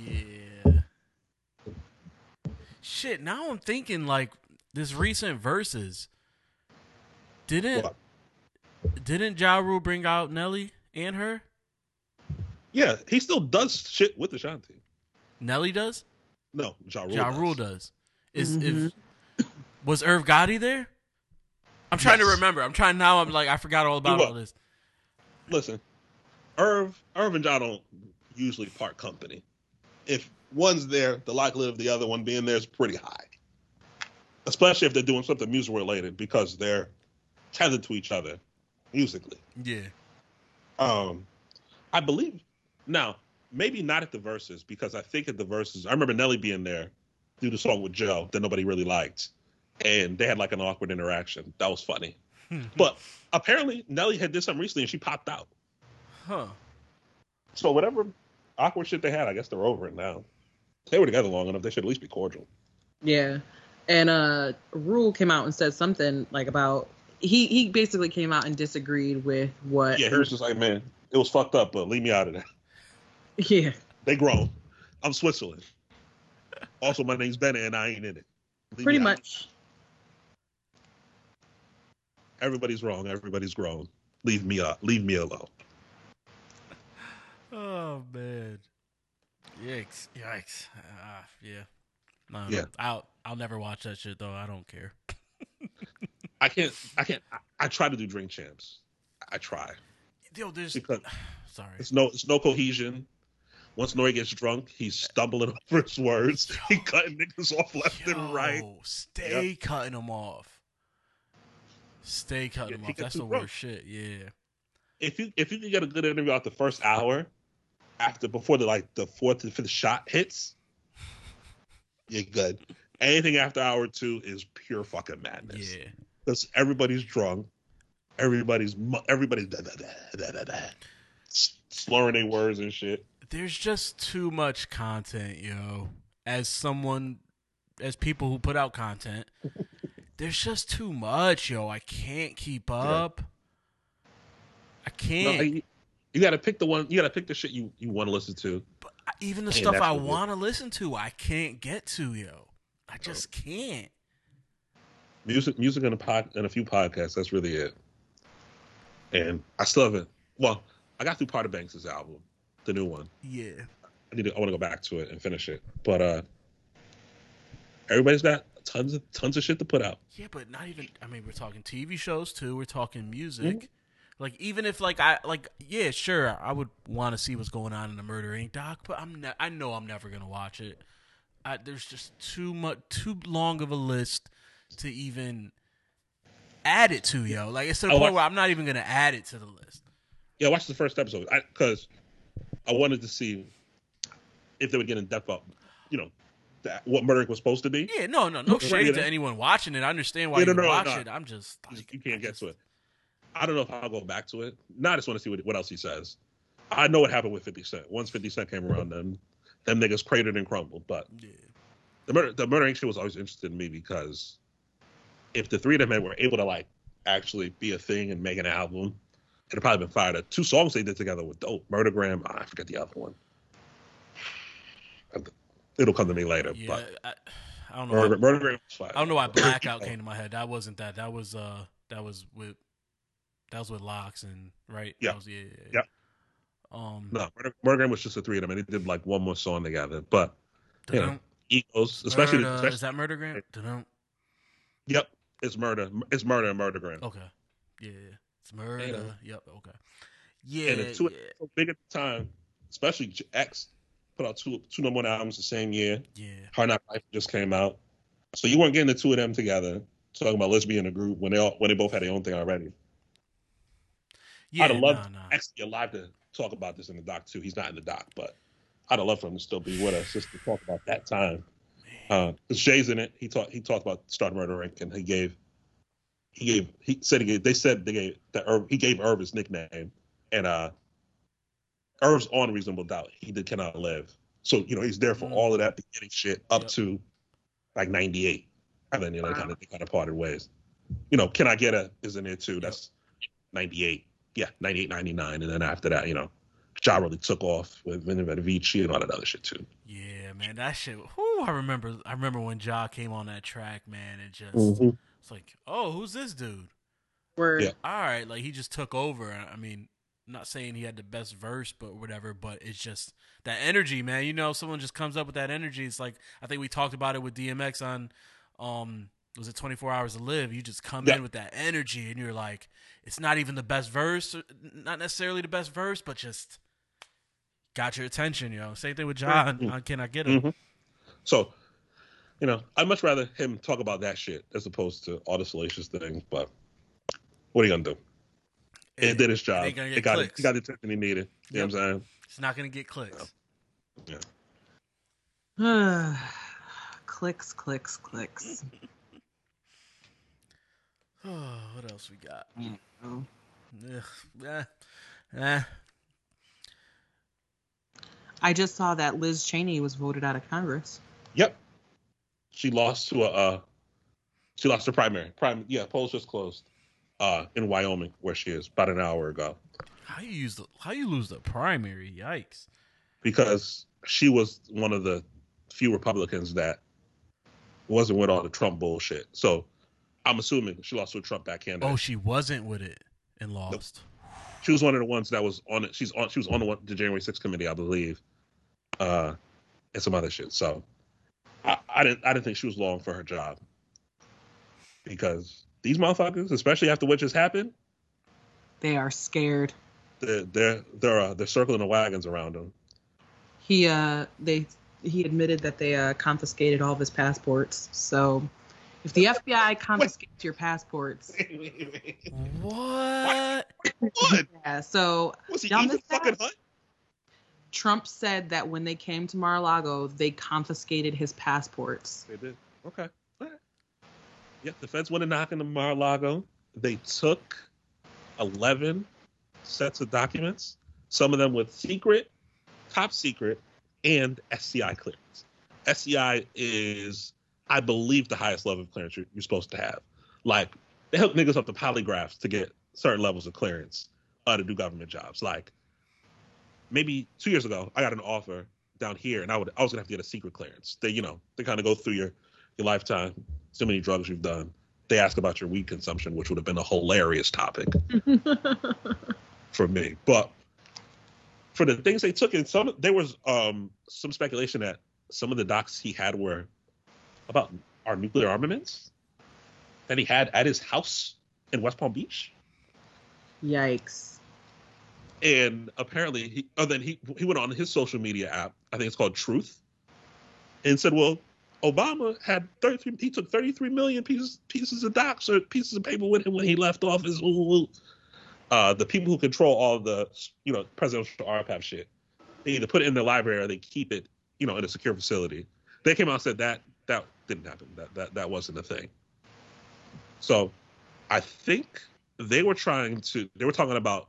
Yeah. Shit, now I'm thinking like this recent Verzuz. Didn't What? didn't Ja Rule bring out Nelly and her? Yeah, he still does shit with the Ashanti. Nelly does? No, Ja Rule. Ja does. Rule does. Is Mhm. if was Irv Gotti there? I'm trying to remember. I'm trying now. I'm like I forgot all about all this. Listen, Irv, Irv and Ja don't usually part company. If one's there, the likelihood of the other one being there is pretty high. Especially if they're doing something music related because they're tethered to each other musically. Yeah. Um, I believe now maybe not at the Verzuz because I think at the Verzuz I remember Nelly being there, do the song with Joe that nobody really liked, and they had like an awkward interaction. That was funny. But apparently Nelly had did something recently and she popped out. huh. So whatever awkward shit they had, I guess they're over it now. They were together long enough; they should at least be cordial. Yeah. And uh Rule came out and said something like about he he basically came out and disagreed with what Yeah, he was just like, man, it was fucked up, but leave me out of that. Yeah. They grown. I'm Switzerland. Also, my name's Bennett, and I ain't in it. Leave Pretty me out. much. Everybody's wrong. Everybody's grown. Leave me up. Leave me alone. Oh man. Yikes! Yikes! Uh, yeah. No, Yeah. I'll I'll never watch that shit though. I don't care. I can't. I can't. I, I try to do drink champs. I try. Yo, there's Because sorry. it's no. It's no cohesion. Once Nori gets drunk, he's stumbling over his words. He cutting niggas off left and right. Yo, Stay cutting them off. Stay cutting them off. That's the worst shit. Yeah. If you if you can get a good interview out the first hour, after before the like the fourth and fifth shot hits, you're good. Anything after hour two is pure fucking madness. Yeah. because everybody's drunk, everybody's everybody's da, da, da, da, da, da, slurring their words and shit. There's just too much content, yo. As someone, as people who put out content, there's just too much, yo. I can't keep up. I can't. you, you got to pick the one. You got to pick the shit you, you want to listen to. But even the Hey, stuff I want to listen to, I can't get to, yo. I just can't. Music, music, and a pod, and a few podcasts. That's really it. And I still haven't. Well, I got through part of Banks's album, the new one. Yeah. I need to. I want to go back to it and finish it. But uh everybody's got tons of tons of shit to put out. Yeah, but not even. I mean, we're talking TV shows too. We're talking music. Mhm. Like even if like I like yeah sure I would want to see what's going on in the Murder Inc. doc, but I'm ne- I know I'm never gonna watch it. I, there's just too much too long of a list to even add it to yo. Like it's to the I point where I'm not even gonna add it to the list. Yeah, I watched the first episode because I, wanted to see if they would get in depth up, you know, what Murder Inc. was supposed to be. Yeah, no, no, no shade to anyone watching it. I understand why Yeah, no, you no, watch no. it. I'm just You- like, you can't get just- to it. I don't know if I'll go back to it. No, I just want to see what, what else he says. I know what happened with 50 Cent. Once 50 Cent came around, then them niggas cratered and crumbled. But Yeah. the murder, the murder Inc. shit was always interested in me because if the three of them were able to like actually be a thing and make an album, it'd probably been fired. Two songs they did together were dope. Murdergram, ah, I forget the other one. It'll come to me later. Yeah, But I, I don't know. why- Murder, was fire. I don't know why blackout came to my head. That wasn't that. That was uh that was with that was with LOX and right. Yeah. Was, yeah, yeah, yeah. Um. No, Murder, Murdergram was just the three of them, and they did like one more song together. But you know, egos, especially, murder- especially is that Murdergram? Yep, it's murder. It's murder and murder Murdergram. Okay. Yeah, yeah. It's murder. Yeah. Yep. Okay. Yeah. and it's two yeah. so big at the time, especially X put out two two number one albums the same year. yeah. Hard Knock Life just came out, so you weren't getting the two of them together talking about let's be in a group when they all when they both had their own thing already. Yeah. I'd have loved nah, nah. X to be alive to talk about this in the doc too. He's not in the doc, but I'd have loved for him to still be with us just to talk about that time. Because Jay's in it. He talked he talked about Start Murder Inc. and he gave he gave he said he gave they said they gave that Irv, he gave Irv his nickname and uh Irv's on Reasonable Doubt. He did Can I Live. So, you know, he's there for Mm. all of that beginning shit up Yep. to like ninety eight. And then, you know, Wow. they kind of they kind of parted ways. You know, Can I Get a is in there too. That's ninety eight. Yeah, 98, 99. And then after that, you know, Ja really took off with Vinny Vici and all that other shit too. Yeah, man. That shit. Whoo, I remember. I remember when Ja came on that track, man. It just. Mm-hmm. It's like, oh, who's this dude? Word. Yeah. all right, like he just took over. I mean, not saying he had the best verse, but whatever. But it's just that energy, man. You know, someone just comes up with that energy. It's like I think we talked about it with DMX on, um, was it 24 Hours to Live? You just come Yeah. in with that energy, and you're like, it's not even the best verse, not necessarily the best verse, but just got your attention. You know, same thing with John. Mhm. on Can I Get Him? Mhm. So, you know, I'd much rather him talk about that shit as opposed to all the salacious things. But what are you gonna do? It, did its job. ain't gonna It, get got it, clicks. it got the attention he needed. You know what I'm saying? It's not gonna get clicks. Yeah. Clicks, clicks, clicks. Oh, what else we got? Oh. Ugh, eh, eh. I just saw that Liz Cheney was voted out of Congress. Yep. She lost to a. Uh, she lost her primary. Prime. Yeah, polls just closed. Uh, in Wyoming, where she is, about an hour ago, How you use the how you lose the primary? Yikes! because she was one of the few Republicans that wasn't with all the Trump bullshit. So, I'm assuming she lost to a Trump back candidate. Oh, she wasn't with it and lost. she was one of the ones that was on it. She's on. She was on the, one, the January 6th committee, I believe, uh, and some other shit. So, I, I didn't. I didn't think she was long for her job because these motherfuckers, especially after what just happened, They are scared. they're they're they're, uh, they're circling the wagons around them. He uh they he admitted that they uh confiscated all of his passports. So if the FBI confiscates your passports, What? what yeah. So was he Y'all even fucking hunt? Trump said that when they came to Mar-a-Lago, they confiscated his passports. They did. Okay. Yeah, the feds went and knocked into Mar-a-Lago. They took 11 sets of documents, some of them with secret, top secret, and SCI clearance. SCI is, I believe, the highest level of clearance you're, you're supposed to have. Like, they hook niggas up to polygraphs to get certain levels of clearance uh, to do government jobs. Like, maybe two years ago, I got an offer down here, and I would I was gonna have to get a secret clearance. They, you know, they kind of go through your your lifetime, so many drugs you've done. They ask about your weed consumption, which would have been a hilarious topic for me. But for the things they took and some there was um some speculation that some of the docs he had were about our nuclear armaments that he had at his house in West Palm Beach. Yikes. And apparently, he, oh, then he he went on his social media app. I think it's called Truth, and said, "Well, Obama had 33. He took 33 million pieces pieces of docs or pieces of paper with him when he left office. Uh, the people who control all the you know presidential archive shit, they either put it in the library or they keep it you know in a secure facility. They came out and said that that didn't happen. That that that wasn't a thing. So, I think they were trying to. They were talking about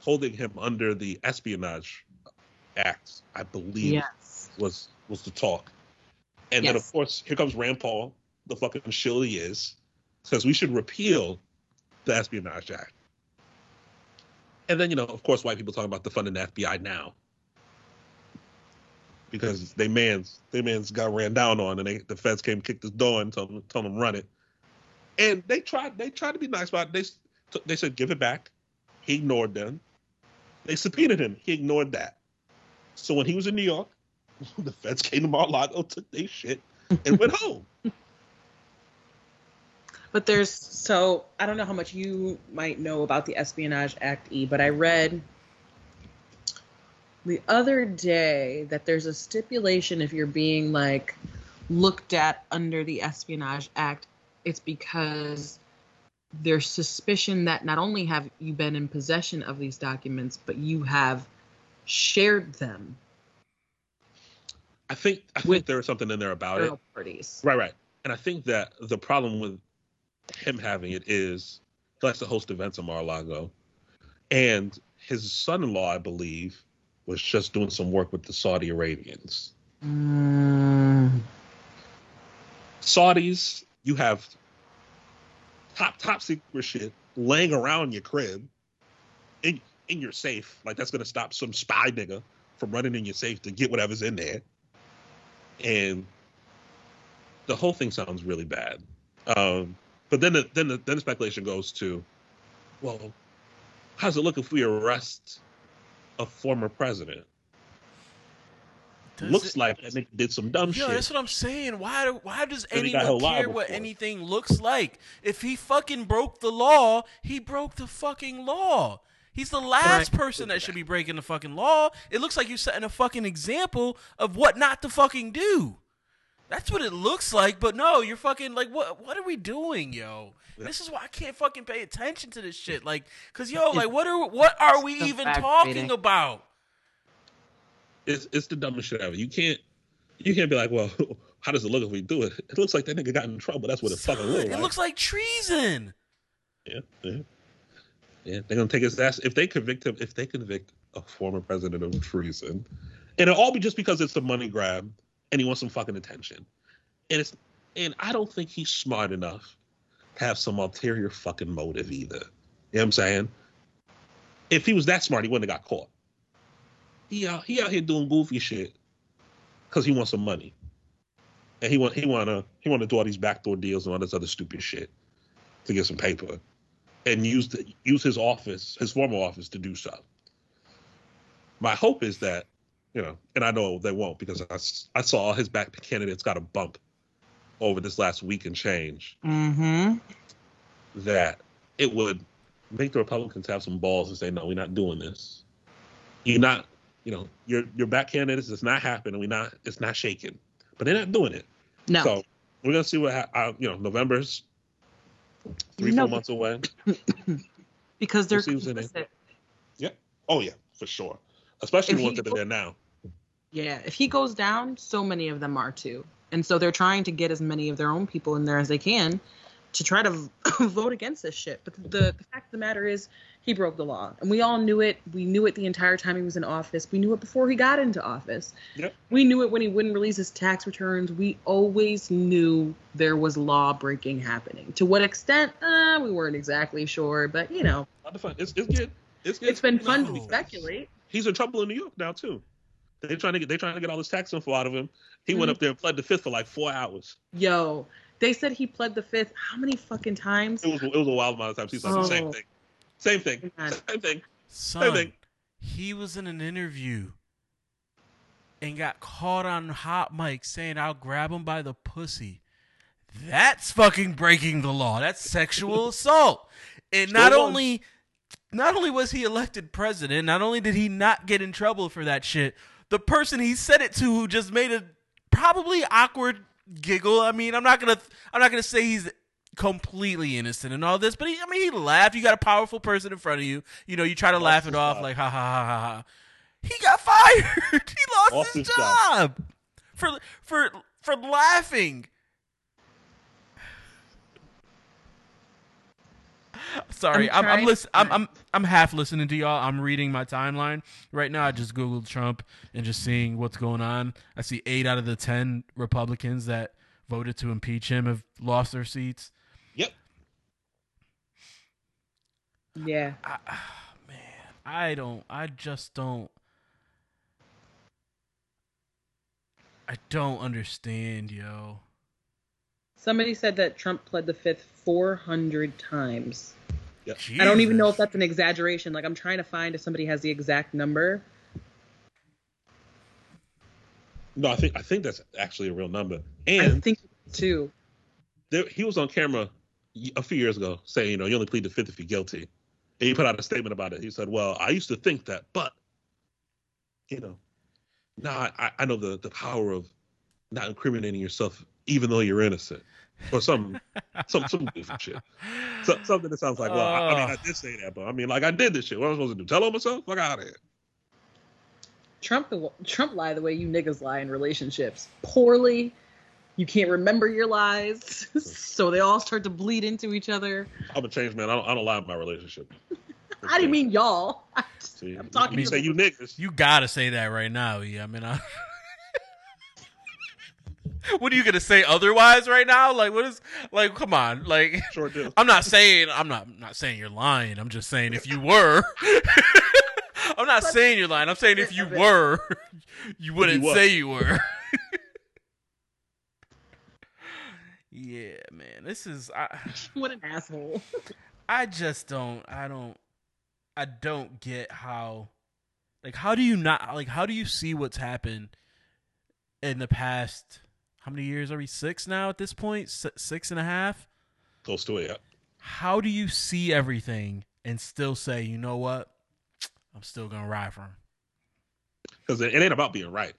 holding him under the Espionage Act. I believe Yes. was was the talk. And then of course here comes Rand Paul, the fucking shill he is, says we should repeal the Espionage Act. And then you know, of course, white people talking about defunding the FBI now because they man's they man's got ran down on, and they, the feds came kicked his door and told him told him run it. And they tried they tried to be nice about it. They they said give it back. He ignored them. They subpoenaed him. He ignored that. So when he was in New York, the feds came to Mar-a-Lago, took their shit, and went home. But there's so I don't know how much you might know about the Espionage Act E, but I read the other day that there's a stipulation if you're being like looked at under the Espionage Act, it's because there's suspicion that not only have you been in possession of these documents, but you have shared them I think I think there was something in there about it. parties. Right, right. And I think that the problem with him having it is he likes to host events in Mar-a-Lago, and his son-in-law, I believe, was just doing some work with the Saudi Arabians. Mm, Saudis, you have top top secret shit laying around your crib, in in your safe. Like that's gonna stop some spy nigga from running in your safe to get whatever's in there. And the whole thing sounds really bad. Um, but then the, then the, then the speculation goes to, well, how's it look if we arrest a former president? Does Looks it- like that nigga did some dumb Yo, shit. that's what I'm saying. Why? do- Why does And he got anyone care what it. anything looks like? If he fucking broke the law, he broke the fucking law. He's the last Right. person that should be breaking the fucking law. It looks like you're setting a fucking example of what not to fucking do. That's what it looks like, but no, you're fucking like what what are we doing, yo? This is why I can't fucking pay attention to this shit. Like cuz yo, like what are what are we even talking about? it's it's the dumbest shit ever. You can't you can't be like, well, how does it look if we do it? It looks like that nigga got in trouble. That's what it fucking looks It looks like treason. yeah, yeah, yeah. They're gonna take his ass if they convict him. If they convict a former president of treason, and it'll all be just because it's the money grab and he wants some fucking attention. And it's and I don't think he's smart enough to have some ulterior fucking motive either. You know what I'm saying? If he was that smart, he wouldn't have got caught. He out he out here doing goofy shit because he wants some money, and he want he wanna he wanna do all these backdoor deals and all this other stupid shit to get some paper, and use the use his office his former office to do so. My hope is that you know, and I know they won't because I saw all his back candidates got a bump over this last week and change Mm-hmm. that it would make the Republicans have some balls and say, no, we're not doing this. You're not, you know, your your back candidates is not happening. We not, it's not shaking, but they're not doing it. No. So we're gonna see what, ha- uh, you know, November's three No. four months away. because they're We'll see who's in it. complicit. Oh yeah, for sure. Especially the ones that are there now. Yeah, if he goes down, so many of them are too. And so they're trying to get as many of their own people in there as they can to try to vote against this shit. But the, the fact of the matter is, he broke the law. And we all knew it. We knew it the entire time he was in office. We knew it before he got into office. Yep. We knew it when he wouldn't release his tax returns. We always knew there was law breaking happening. To what extent? Uh, we weren't exactly sure. But, you know, the. It's it's good. It's good. it's been fun to speculate. He's in trouble in New York now too. They're trying to get they're trying to get all this tax info out of him. He went Mhm. up there and pled the fifth for like four hours. Yo, they said he pled the fifth. How many fucking times? It was it was a wild amount of times. He's like Oh. same thing, same thing, God. same thing. Son, thing. he was in an interview and got caught on hot mic saying, I'll grab him by the pussy. That's fucking breaking the law. That's sexual assault. And Still not won. only not only was he elected president, not only did he not get in trouble for that shit, the person he said it to who just made a probably awkward giggle. I mean, I'm not gonna I'm not gonna say he's completely innocent and all this, but he, I mean, he laughed. You got a powerful person in front of you. You know, you try to Lost laugh it off job. like ha ha ha ha ha. He got fired. he lost, Lost his, his job. job. for for for laughing. Sorry, I'm I'm I'm, trying- lis- I'm I'm I'm half listening to y'all. I'm reading my timeline right now. I just googled Trump and just seeing what's going on. I see eight out of the ten Republicans that voted to impeach him have lost their seats. Yep. Yeah. I, ah, man, I don't. I just don't. I don't understand, yo. Somebody said that Trump pled the fifth 400 times. Yep. I don't even know if that's an exaggeration. Like I'm trying to find if somebody has the exact number. No, I think I think that's actually a real number. And I think too. there, he was on camera a few years ago saying, you know, you only plead the fifth if you're guilty. And he put out a statement about it. He said, "Well, I used to think that, but you know, now I, I know the the power of not incriminating yourself, even though you're innocent, or some some some goofy shit, so, something that sounds like, well, I, I mean, I did say that, but I mean, like, I did this shit. What am I supposed to do? Tell on myself? Fuck out of here. Trump Trump lie the way you niggas lie in relationships. Poorly. You can't remember your lies, so they all start to bleed into each other. I'm a changed man. I don't, I don't lie in my relationship. I didn't mean y'all. See, I'm talking you to say you niggas. You gotta say that right now. Yeah, I mean, I... what are you gonna say otherwise right now? Like, what is like? Come on, like. Sure do. I'm not saying I'm not I'm not saying you're lying. I'm just saying if you were, I'm not saying you're lying. I'm saying if you were, you wouldn't what? say you were. Yeah, man. This is I what an asshole. I just don't I don't I don't get how like how do you not like how do you see what's happened in the past how many years are we six now at this point S- six and a half Close to it. Yeah. how do you see everything and still say, you know what, I'm still gonna ride for him? Because it, it ain't about being right.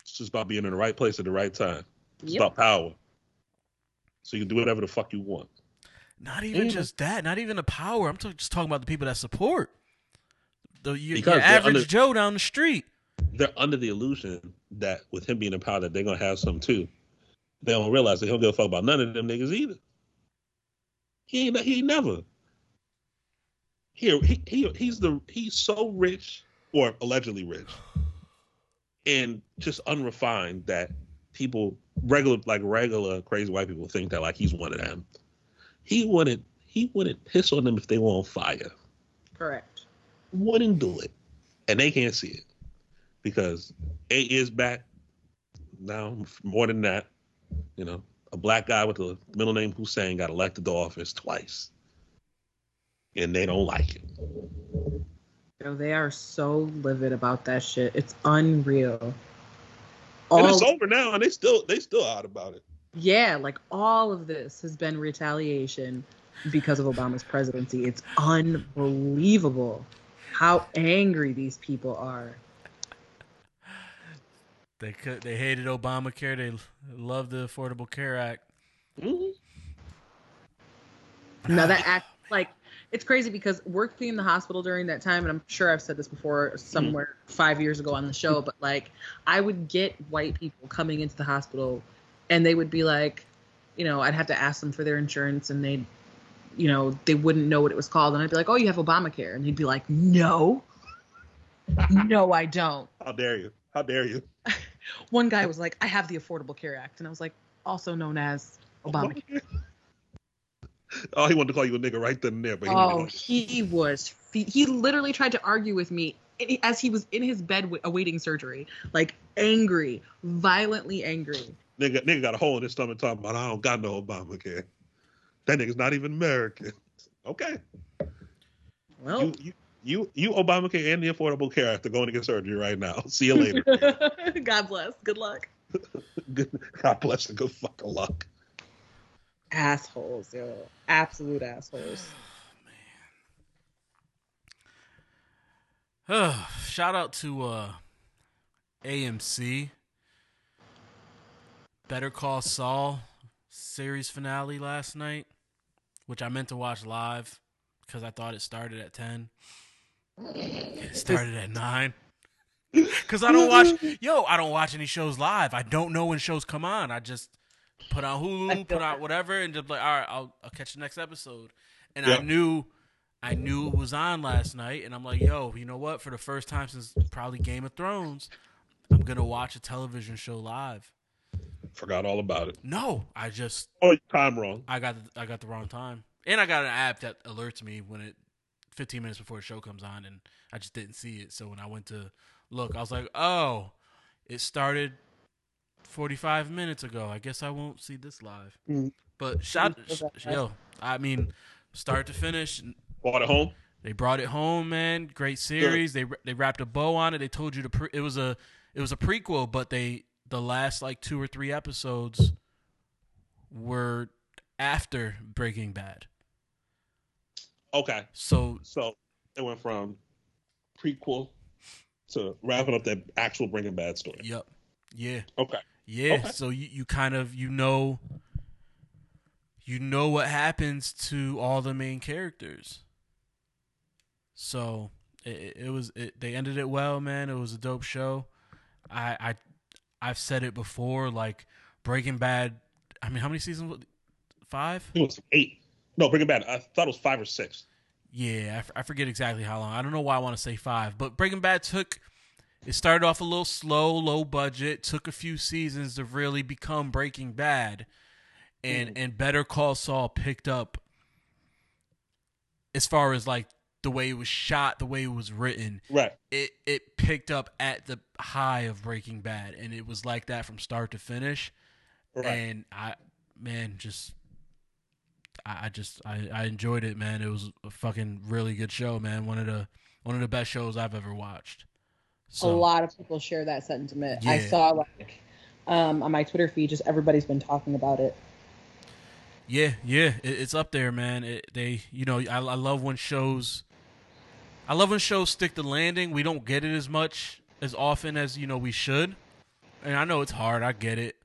It's just about being in the right place at the right time. It's Yep. about power. So you can do whatever the fuck you want. Not even just that, not even the power. I'm t- just talking about the people that support the your, your average under- Joe down the street. They're under the illusion that with him being in power, that they're gonna have some too. They don't realize they don't give a fuck about none of them niggas either. He ain't. He ain't never. Here, he, he he's the he's so rich or allegedly rich, and just unrefined that people regular like regular crazy white people think that like he's one of them. He wouldn't. He wouldn't piss on them if they were on fire. Correct. Wouldn't do it, and they can't see it because A is back now. More than that, you know, a black guy with the middle name Hussein got elected to office twice, and they don't like it. Yo, they are so livid about that shit. It's unreal. And it's over now, and they still they still out about it. yeah, like all of this has been retaliation because of Obama's presidency. It's unbelievable how angry these people are. They could, they hated Obamacare. They loved the Affordable Care Act. Mhm. Now that act like it's crazy because working in the hospital during that time, and I'm sure I've said this before somewhere five years ago on the show, but like I would get white people coming into the hospital and they would be like, you know, I'd have to ask them for their insurance and they'd, you know, they wouldn't know what it was called. And I'd be like, oh, you have Obamacare. And they'd be like, no, no, I don't. How dare you? How dare you? One guy was like, I have the Affordable Care Act. And I was like, also known as Obamacare. Oh, he wanted to call you a nigga right then and there, but he Oh, he was. He literally tried to argue with me as he was in his bed awaiting surgery, like angry, violently angry. Nigga, nigga got a hole in his stomach talking about I don't got no Obamacare. That nigga's not even American. Okay. Well, You, you you you Obamacare and the Affordable Care Act are going to get surgery right now. See you later. God bless. Good luck. God bless and good fucking luck. Assholes, yo. Absolute assholes. Man. Shout out to uh, AMC. Better Call Saul series finale last night, which I meant to watch live because I thought it started at 10. It started at 9. Because I don't watch, yo, I don't watch any shows live. I don't know when shows come on. I just put on Hulu, put out whatever, and just like, all right, I'll, I'll catch the next episode. And Yeah. I knew. I knew it was on last night, and I'm like, yo, you know what? For the first time since probably Game of Thrones, I'm gonna watch a television show live. Forgot all about it. No, I just Oh, time wrong. I got the, I got the wrong time, and I got an app that alerts me when it 15 minutes before the show comes on, and I just didn't see it. So when I went to look, I was like, oh, it started 45 minutes ago. I guess I won't see this live. Mm. But shout, sh- yo, I mean, start to finish, Bought it home. they brought it home, man. Great series. They they wrapped a bow on it. They told you to. Pre- it was a it was a prequel, but they the last like two or three episodes were after Breaking Bad. Okay. So So it went from prequel to wrapping up that actual Breaking Bad story. yep, yeah, Okay. yeah. Okay. So you you kind of you know you know what happens to all the main characters. So it, it was it, they ended it well, man. It was a dope show. I I I've said it before, like Breaking Bad. I mean, how many seasons? Five? It was eight. No, Breaking Bad. I thought it was five or six. Yeah, I, f- I forget exactly how long. I don't know why I want to say five, but Breaking Bad took. It started off a little slow, low budget. Took a few seasons to really become Breaking Bad, and mm. and Better Call Saul picked up. As far as like the way it was shot, the way it was written, Right. it it picked up at the high of Breaking Bad, and it was like that from start to finish. Right. And I, man, just I, I just I, I enjoyed it, man. It was a fucking really good show, man. One of the one of the best shows I've ever watched. So a lot of people share that sentiment. I saw like um, on my Twitter feed, just everybody's been talking about it. yeah, yeah, it, it's up there, man. It, they, you know, I, I love when shows. I love when shows stick the landing. We don't get it as much as often as you know we should, and I know it's hard. I get it.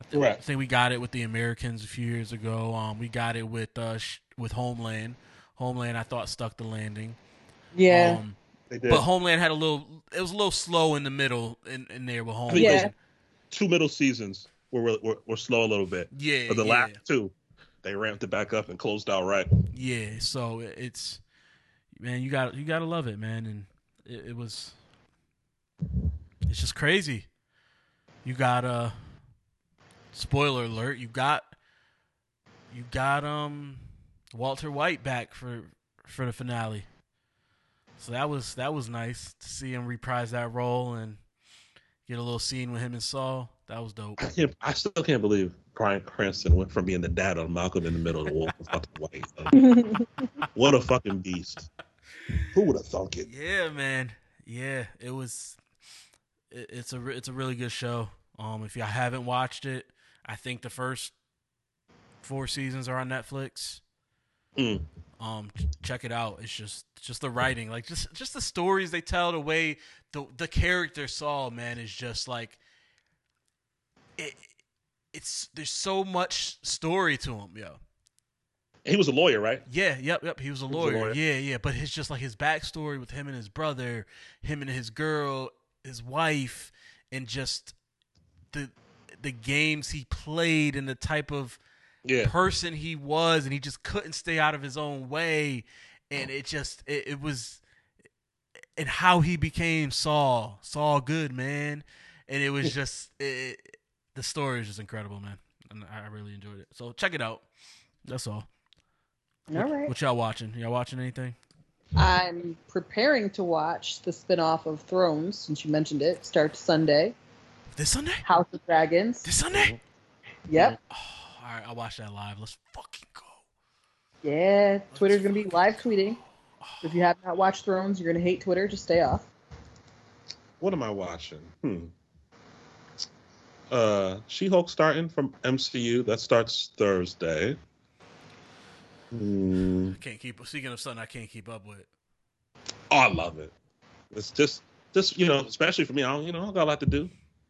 I think, Right. I think we got it with the Americans a few years ago. Um, we got it with uh sh- with Homeland. Homeland, I thought stuck the landing. Yeah. Um, They did. But Homeland had a little. It was a little slow in the middle in, in there with I think Homeland. Yeah. two middle seasons were, were were slow a little bit, Yeah, but the yeah, last two, they ramped it back up and closed out right. yeah. So it's man, you got you got to love it, man. And it, it was. It's just crazy. You got uh spoiler alert. You got you got um Walter White back for for the finale. So that was that was nice to see him reprise that role and get a little scene with him and Saul. That was dope. I can't. I still can't believe Bryan Cranston went from being the dad of Malcolm in the Middle to Walter fucking White. What a fucking beast! Who would have thunk it? Yeah, man. Yeah, it was. It, it's a it's a really good show. Um, if y'all haven't watched it, I think the first four seasons are on Netflix. Mm. Um, check it out. It's just just the writing, like just just the stories they tell, the way the the character Saul, man, is just like it. It's there's so much story to him, yo. He was a lawyer, right? Yeah, yep, yep. He was a was a lawyer. lawyer. Yeah, yeah. But it's just like his backstory with him and his brother, him and his girl, his wife, and just the the games he played and the type of Yeah. person he was, and he just couldn't stay out of his own way, and it just it, it was, and how he became Saul, Saul Goodman, and it was just it, the story is just incredible, man, and I really enjoyed it. So check it out. That's all. All right. What y'all watching? Y'all watching anything? I'm preparing to watch the spin-off of Thrones, since you mentioned it. Starts Sunday. This Sunday? House of Dragons. This Sunday? Mm-hmm. Yep. Oh, all right, I'll watch that live. Let's fucking go. Yeah. Twitter's gonna be live tweeting. If you have not watched Thrones, you're gonna hate Twitter. Just stay off. What am I watching? Hmm. Uh, She-Hulk starting from MCU. That starts Thursday. Hmm. I can't keep. Speaking of something I can't keep up with. Oh, I love it. It's just, just you know, especially for me. I don't, you know, I got a lot to do.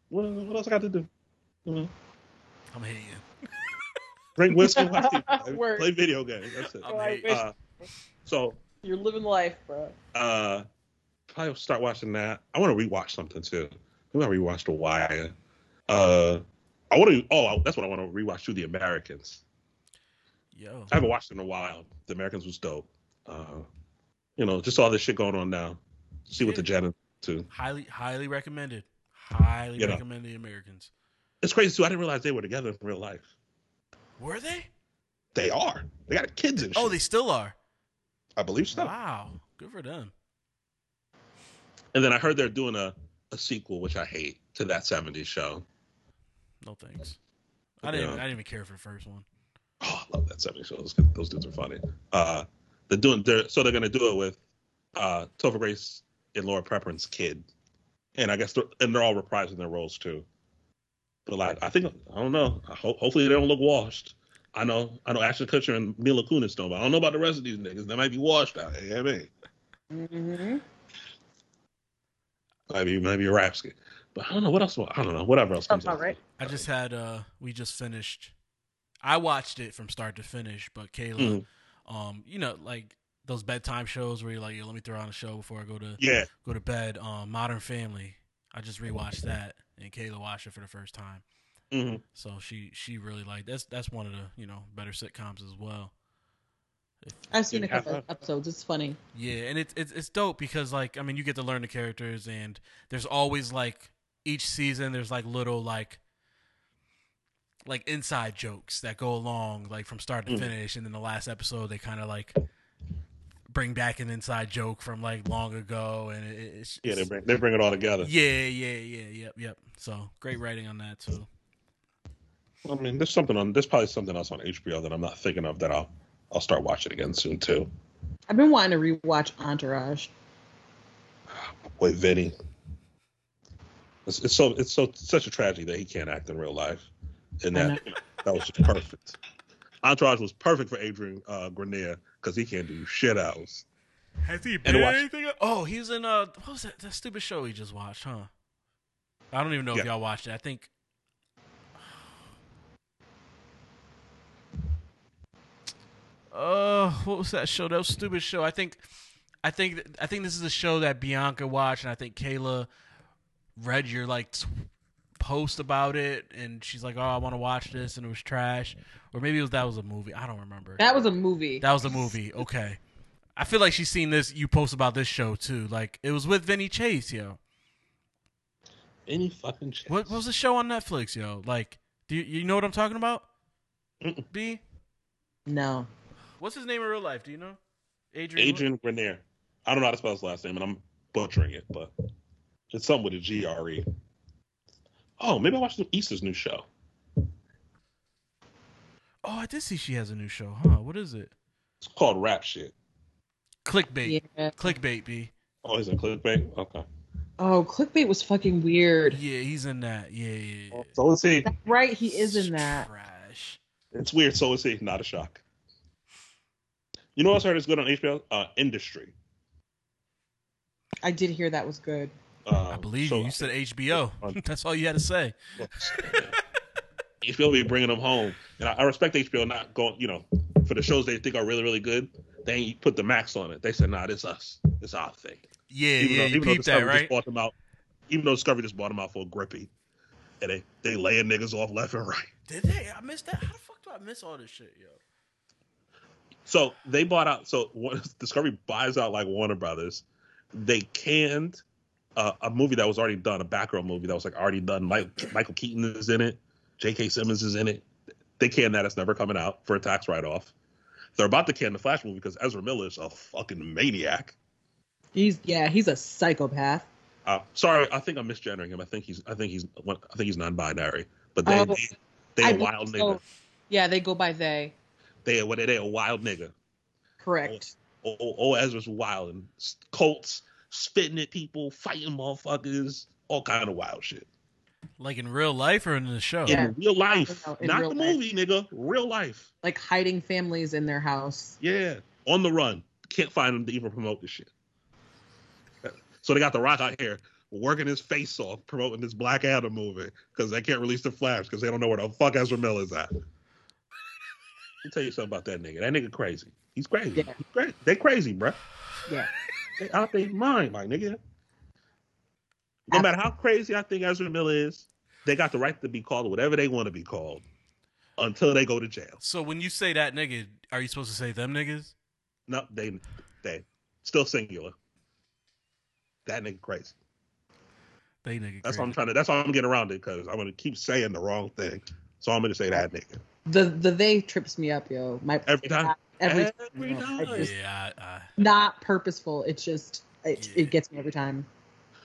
What, what else I got to do? You know, I'm hating. Drink whiskey, watch TV, play video games. That's it. I'm Oh, I hating. wish- Uh, so, You're living life, bro. uh, probably start watching that. I want to rewatch something too. I'm Maybe I rewatched The Wire. Uh, I want to. Oh, that's what I want to rewatch too. The Americans. Yo. I haven't watched it in a while. The Americans was dope. Uh, you know, just all this shit going on now. See what the Jen too. Highly, highly recommended. Highly You know. recommend the Americans. It's crazy too. I didn't realize they were together in real life. Were they? They are. They got kids and shit. Oh, they still are. I believe so. Wow. Good for them. And then I heard they're doing a, a sequel, which I hate, to that '70s show. No thanks. I didn't. Yeah. I didn't even care for the first one. Oh, I love that '70s show. Those, those dudes are funny. Uh, they're doing. They're so they're gonna do it with uh, Topher Grace and Laura Prepon's kid, and I guess they're, and they're all reprising their roles too. But like, I think I don't know. I ho- hopefully they don't look washed. I know. I know Ashton Kutcher and Mila Kunis don't, but I don't know about the rest of these niggas. They might be washed out. You know what I mean? Mm-hmm. Maybe maybe a rap skit. But I don't know what else. I don't know. Whatever else comes Sounds out. I just had. uh We just finished. I watched it from start to finish, but Kayla, Mhm. um, you know, like those bedtime shows where you're like, Yo, let me throw on a show before I go to Yeah. go to bed. Um, Modern Family. I just rewatched that, and Kayla watched it for the first time. hmm So she she really liked that's that's one of the you know better sitcoms as well. I've seen a Yeah. couple episodes. It's funny. Yeah, and it's it's it's dope because like I mean you get to learn the characters and there's always like each season there's like little like like inside jokes that go along like from start to Mhm. finish and then the last episode they kind of like bring back an inside joke from like long ago and it, it's Yeah. They bring they bring it all together. yeah yeah yeah yep yep so great writing on that too I mean, there's something on. There's probably something else on HBO that I'm not thinking of that I'll I'll start watching again soon too. I've been wanting to rewatch Entourage. Wait, Vinny. It's, it's so it's so such a tragedy that he can't act in real life, and that that was just perfect. Entourage was perfect for Adrian uh, Grenier because he can't do shit else. has he been watch- anything oh he was in uh what was that that stupid show he just watched huh I don't even know if y'all watched it I think Uh, what was that show? That was a stupid show. I think, I think, I think this is a show that Bianca watched, and I think Kayla read your like t- post about it, and she's like, "Oh, I want to watch this," and it was trash, or maybe it was that was a movie. I don't remember. That was a movie. That was a movie. Okay, I feel like she's seen this. You post about this show too. Like it was with Vinny Chase, yo. Any fucking chance. What, what was the show on Netflix, yo? Like, do you, you know what I'm talking about? Mm-mm. B. no. What's his name in real life? Do you know? Adrian. Adrian Grenier. I don't know how to spell his last name, and I'm butchering it, but it's something with a G R E. Oh, maybe I watched Issa's new show. Oh, I did see she has a new show, huh? What is it? It's called Rap Shit. Clickbait. Yeah. Clickbait, B. Oh, he's in clickbait. Okay. Oh, clickbait was fucking weird. Yeah, he's in that. Yeah, yeah. yeah. So is he. That's right, he is in that. Trash. It's weird. So is he. Not a shock. You know what I heard is good on HBO? Uh, Industry. I did hear that was good. Uh, I believe so- you. You said HBO. That's all you had to say. HBO be bringing them home, and I, I respect HBO not going. You know, for the shows they think are really, really good, they ain't put the max on it. They said, "Nah, this us. It's our thing." Yeah, even yeah. though, even though peeped that, Discovery right? just bought them out, even though Discovery just bought them out for grippy, and they they laying niggas off left and right. Did they? I missed that. How the fuck do I miss all this shit, yo? So they bought out. So Discovery buys out like Warner Brothers. They canned uh, a movie that was already done, a Batgirl movie that was like already done. Mike, Michael Keaton is in it. J.K. Simmons is in it. They can that. It's never coming out for a tax write off. they're about to can the Flash movie because Ezra Miller is a fucking maniac. He's yeah, he's a psychopath. Uh, sorry, I think I'm misgendering him. I think he's I think he's I think he's non-binary. But they Oh, they, they I a wild so. nigga. Yeah, they go by they. They what they, they a wild nigga. Correct. Oh, oh, oh Ezra's wild and Colts spitting at people, fighting motherfuckers, all kind of wild shit. Like in real life or in the show? Yeah. In real life, No, in not real the life. movie, nigga. Real life. Like hiding families in their house. Yeah, on the run. Can't find them to even promote this shit. So they got the Rock out here working his face off promoting this Black Adam movie because they can't release the Flash because they don't know where the fuck Ezra Miller's at. Let me tell you something about that nigga. That nigga crazy. He's crazy. Yeah. He's crazy. They crazy, bro. Yeah. They out their mind, my nigga. No matter how crazy I think Ezra Miller is, they got the right to be called whatever they want to be called until they go to jail. So when you say that nigga, are you supposed to say them niggas? No, they they still singular. That nigga crazy. They nigga. Crazy. That's why I'm trying to. That's why I'm getting around it because I'm gonna keep saying the wrong thing. So I'm gonna say that nigga The the they trips me up, yo. My every time. Every, Every you know, time. just Yeah, I, I, not purposeful. It's just it, Yeah. it gets me every time.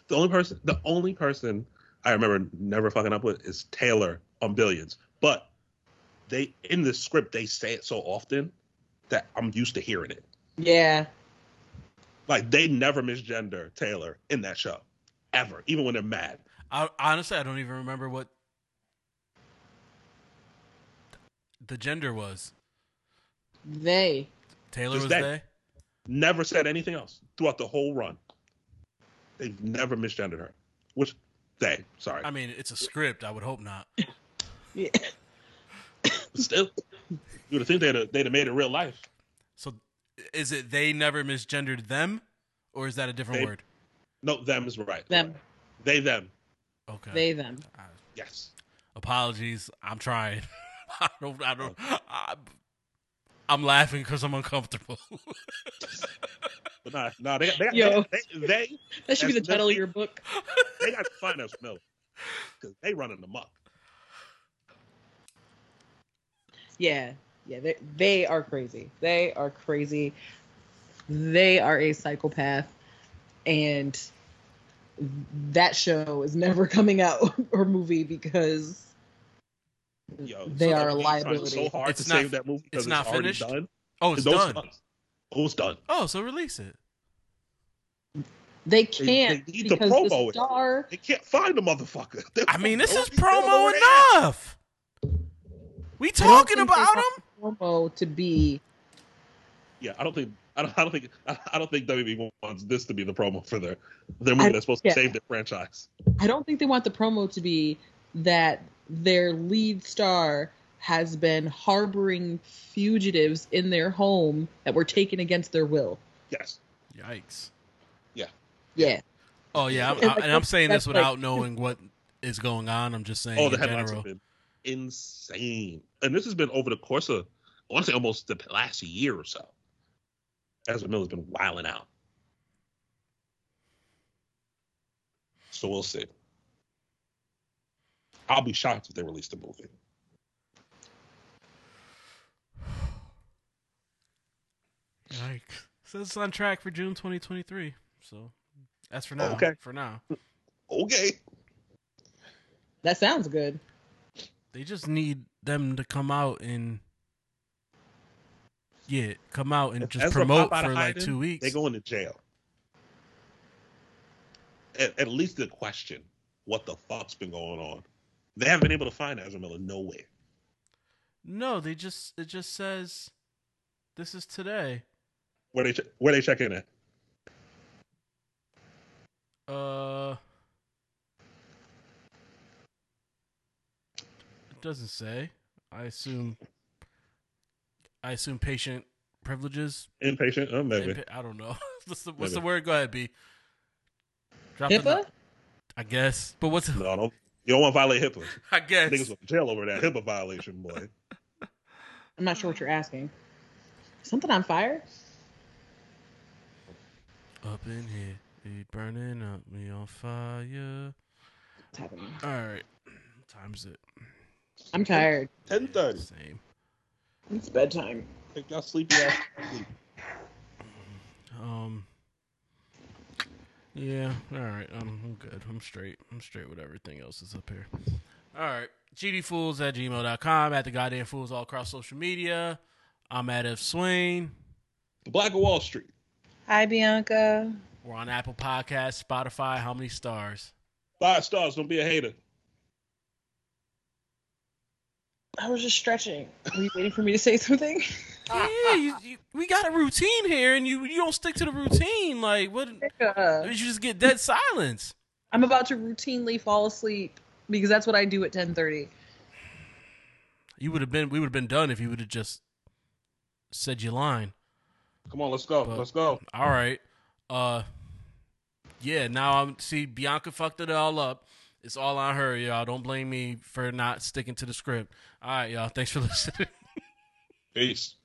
The only person, the only person I remember never fucking up with is Taylor on Billions. But they in the script they say it so often that I'm used to hearing it. Yeah. Like they never misgender Taylor in that show, ever, even when they're mad. I honestly I don't even remember what the gender was. They. Taylor Just was they. they. Never said anything else throughout the whole run. They've never misgendered her. Which they, sorry. I mean, it's a script. I would hope not. Yeah. Still, you would have think they'd have, they'd have made it real life. So, is it they never misgendered them, or is that a different They- word? No, them is right. Them. They, them. Okay. They them. Uh, Yes. apologies. I'm trying. I don't. I don't. I, I'm laughing because I'm uncomfortable. But nah, nah, they, they, Yo. they, they, they, That should be the That's- title of your book. they got to find Ezra Miller because they running the muck. Yeah. Yeah. They they are crazy. They are crazy. They are a psychopath, and that show is never coming out or movie because Yo, they so are a liability. So hard It's to not- save that movie because it's not already finished? done. oh, it's No, done. Oh, it's done. Oh, so release it. They They- can't they need to because promo the it. They can't find the motherfucker. They're I mean, this is fucking- they don't know promo where they at. enough. We talking about want him? Promo to be Yeah, I don't think. I don't, I don't think. I I don't think WB wants this to be the promo for their their movie I- that's supposed yeah. to save their franchise. I don't think they want the promo to be that their lead star has been harboring fugitives in their home that were taken against their will. Yes. Yikes. Yeah. Yeah. Oh yeah, I'm, And, I, and I'm saying this that's, like- without knowing what is going on. I'm just saying Oh, the in headlines general. have been insane, and this has been over the course of I want to say almost the last year or so. Ezra Miller's been wilding out, so we'll see. I'll be shocked if they release the movie. Yikes. Says it's on track for June 2023. So that's for now. Okay. For now, Okay. That sounds good. they just need them to come out and yeah, come out and If just Ezra promote for like hiding, two weeks. They going to jail. At, at least the question what the fuck's been going on. They haven't been able to find Ezra Miller nowhere. no, they just it just says this is today. Where they che- where they checking at? Uh, it doesn't say. I assume. I assume patient privileges. Inpatient? Oh, maybe. Impa- I don't know. what's the what's the word? Go ahead, B. Drop the- HIPAA? I guess, but what's No, don't. You don't want to violate HIPAA. I guess Niggas go to jail over that HIPAA violation, boy. I'm not sure what you're asking. Something on fire? up in here, be burning up, me on fire. What's happening? All right, what time it? I'm tired. Ten thirty. Same. It's bedtime. Take y'all sleepy ass. sleep. Um. Yeah. All right. I'm, I'm good. I'm straight. I'm straight with everything else that's up here. All right. GDFools at gmail.com. At the goddamn fools all across social media. I'm at Ev Swain. The Black of Wall Street. Hi, Bianca. We're on Apple Podcasts, Spotify. How many stars? Five stars. Don't be a hater. I was just stretching. Were you waiting for me to say something? yeah, you, you, we got a routine here, and you you don't stick to the routine. Like what? Did You just get dead silence. I'm about to routinely fall asleep because that's what I do at 10:30. You would have been. We would have been done if you would have just said your line. Come on, let's go. But- let's go. All right. Uh yeah, now I'm see Bianca fucked it all up. It's all on her, y'all. Don't blame me for not sticking to the script. All right, y'all. Thanks for listening. Peace.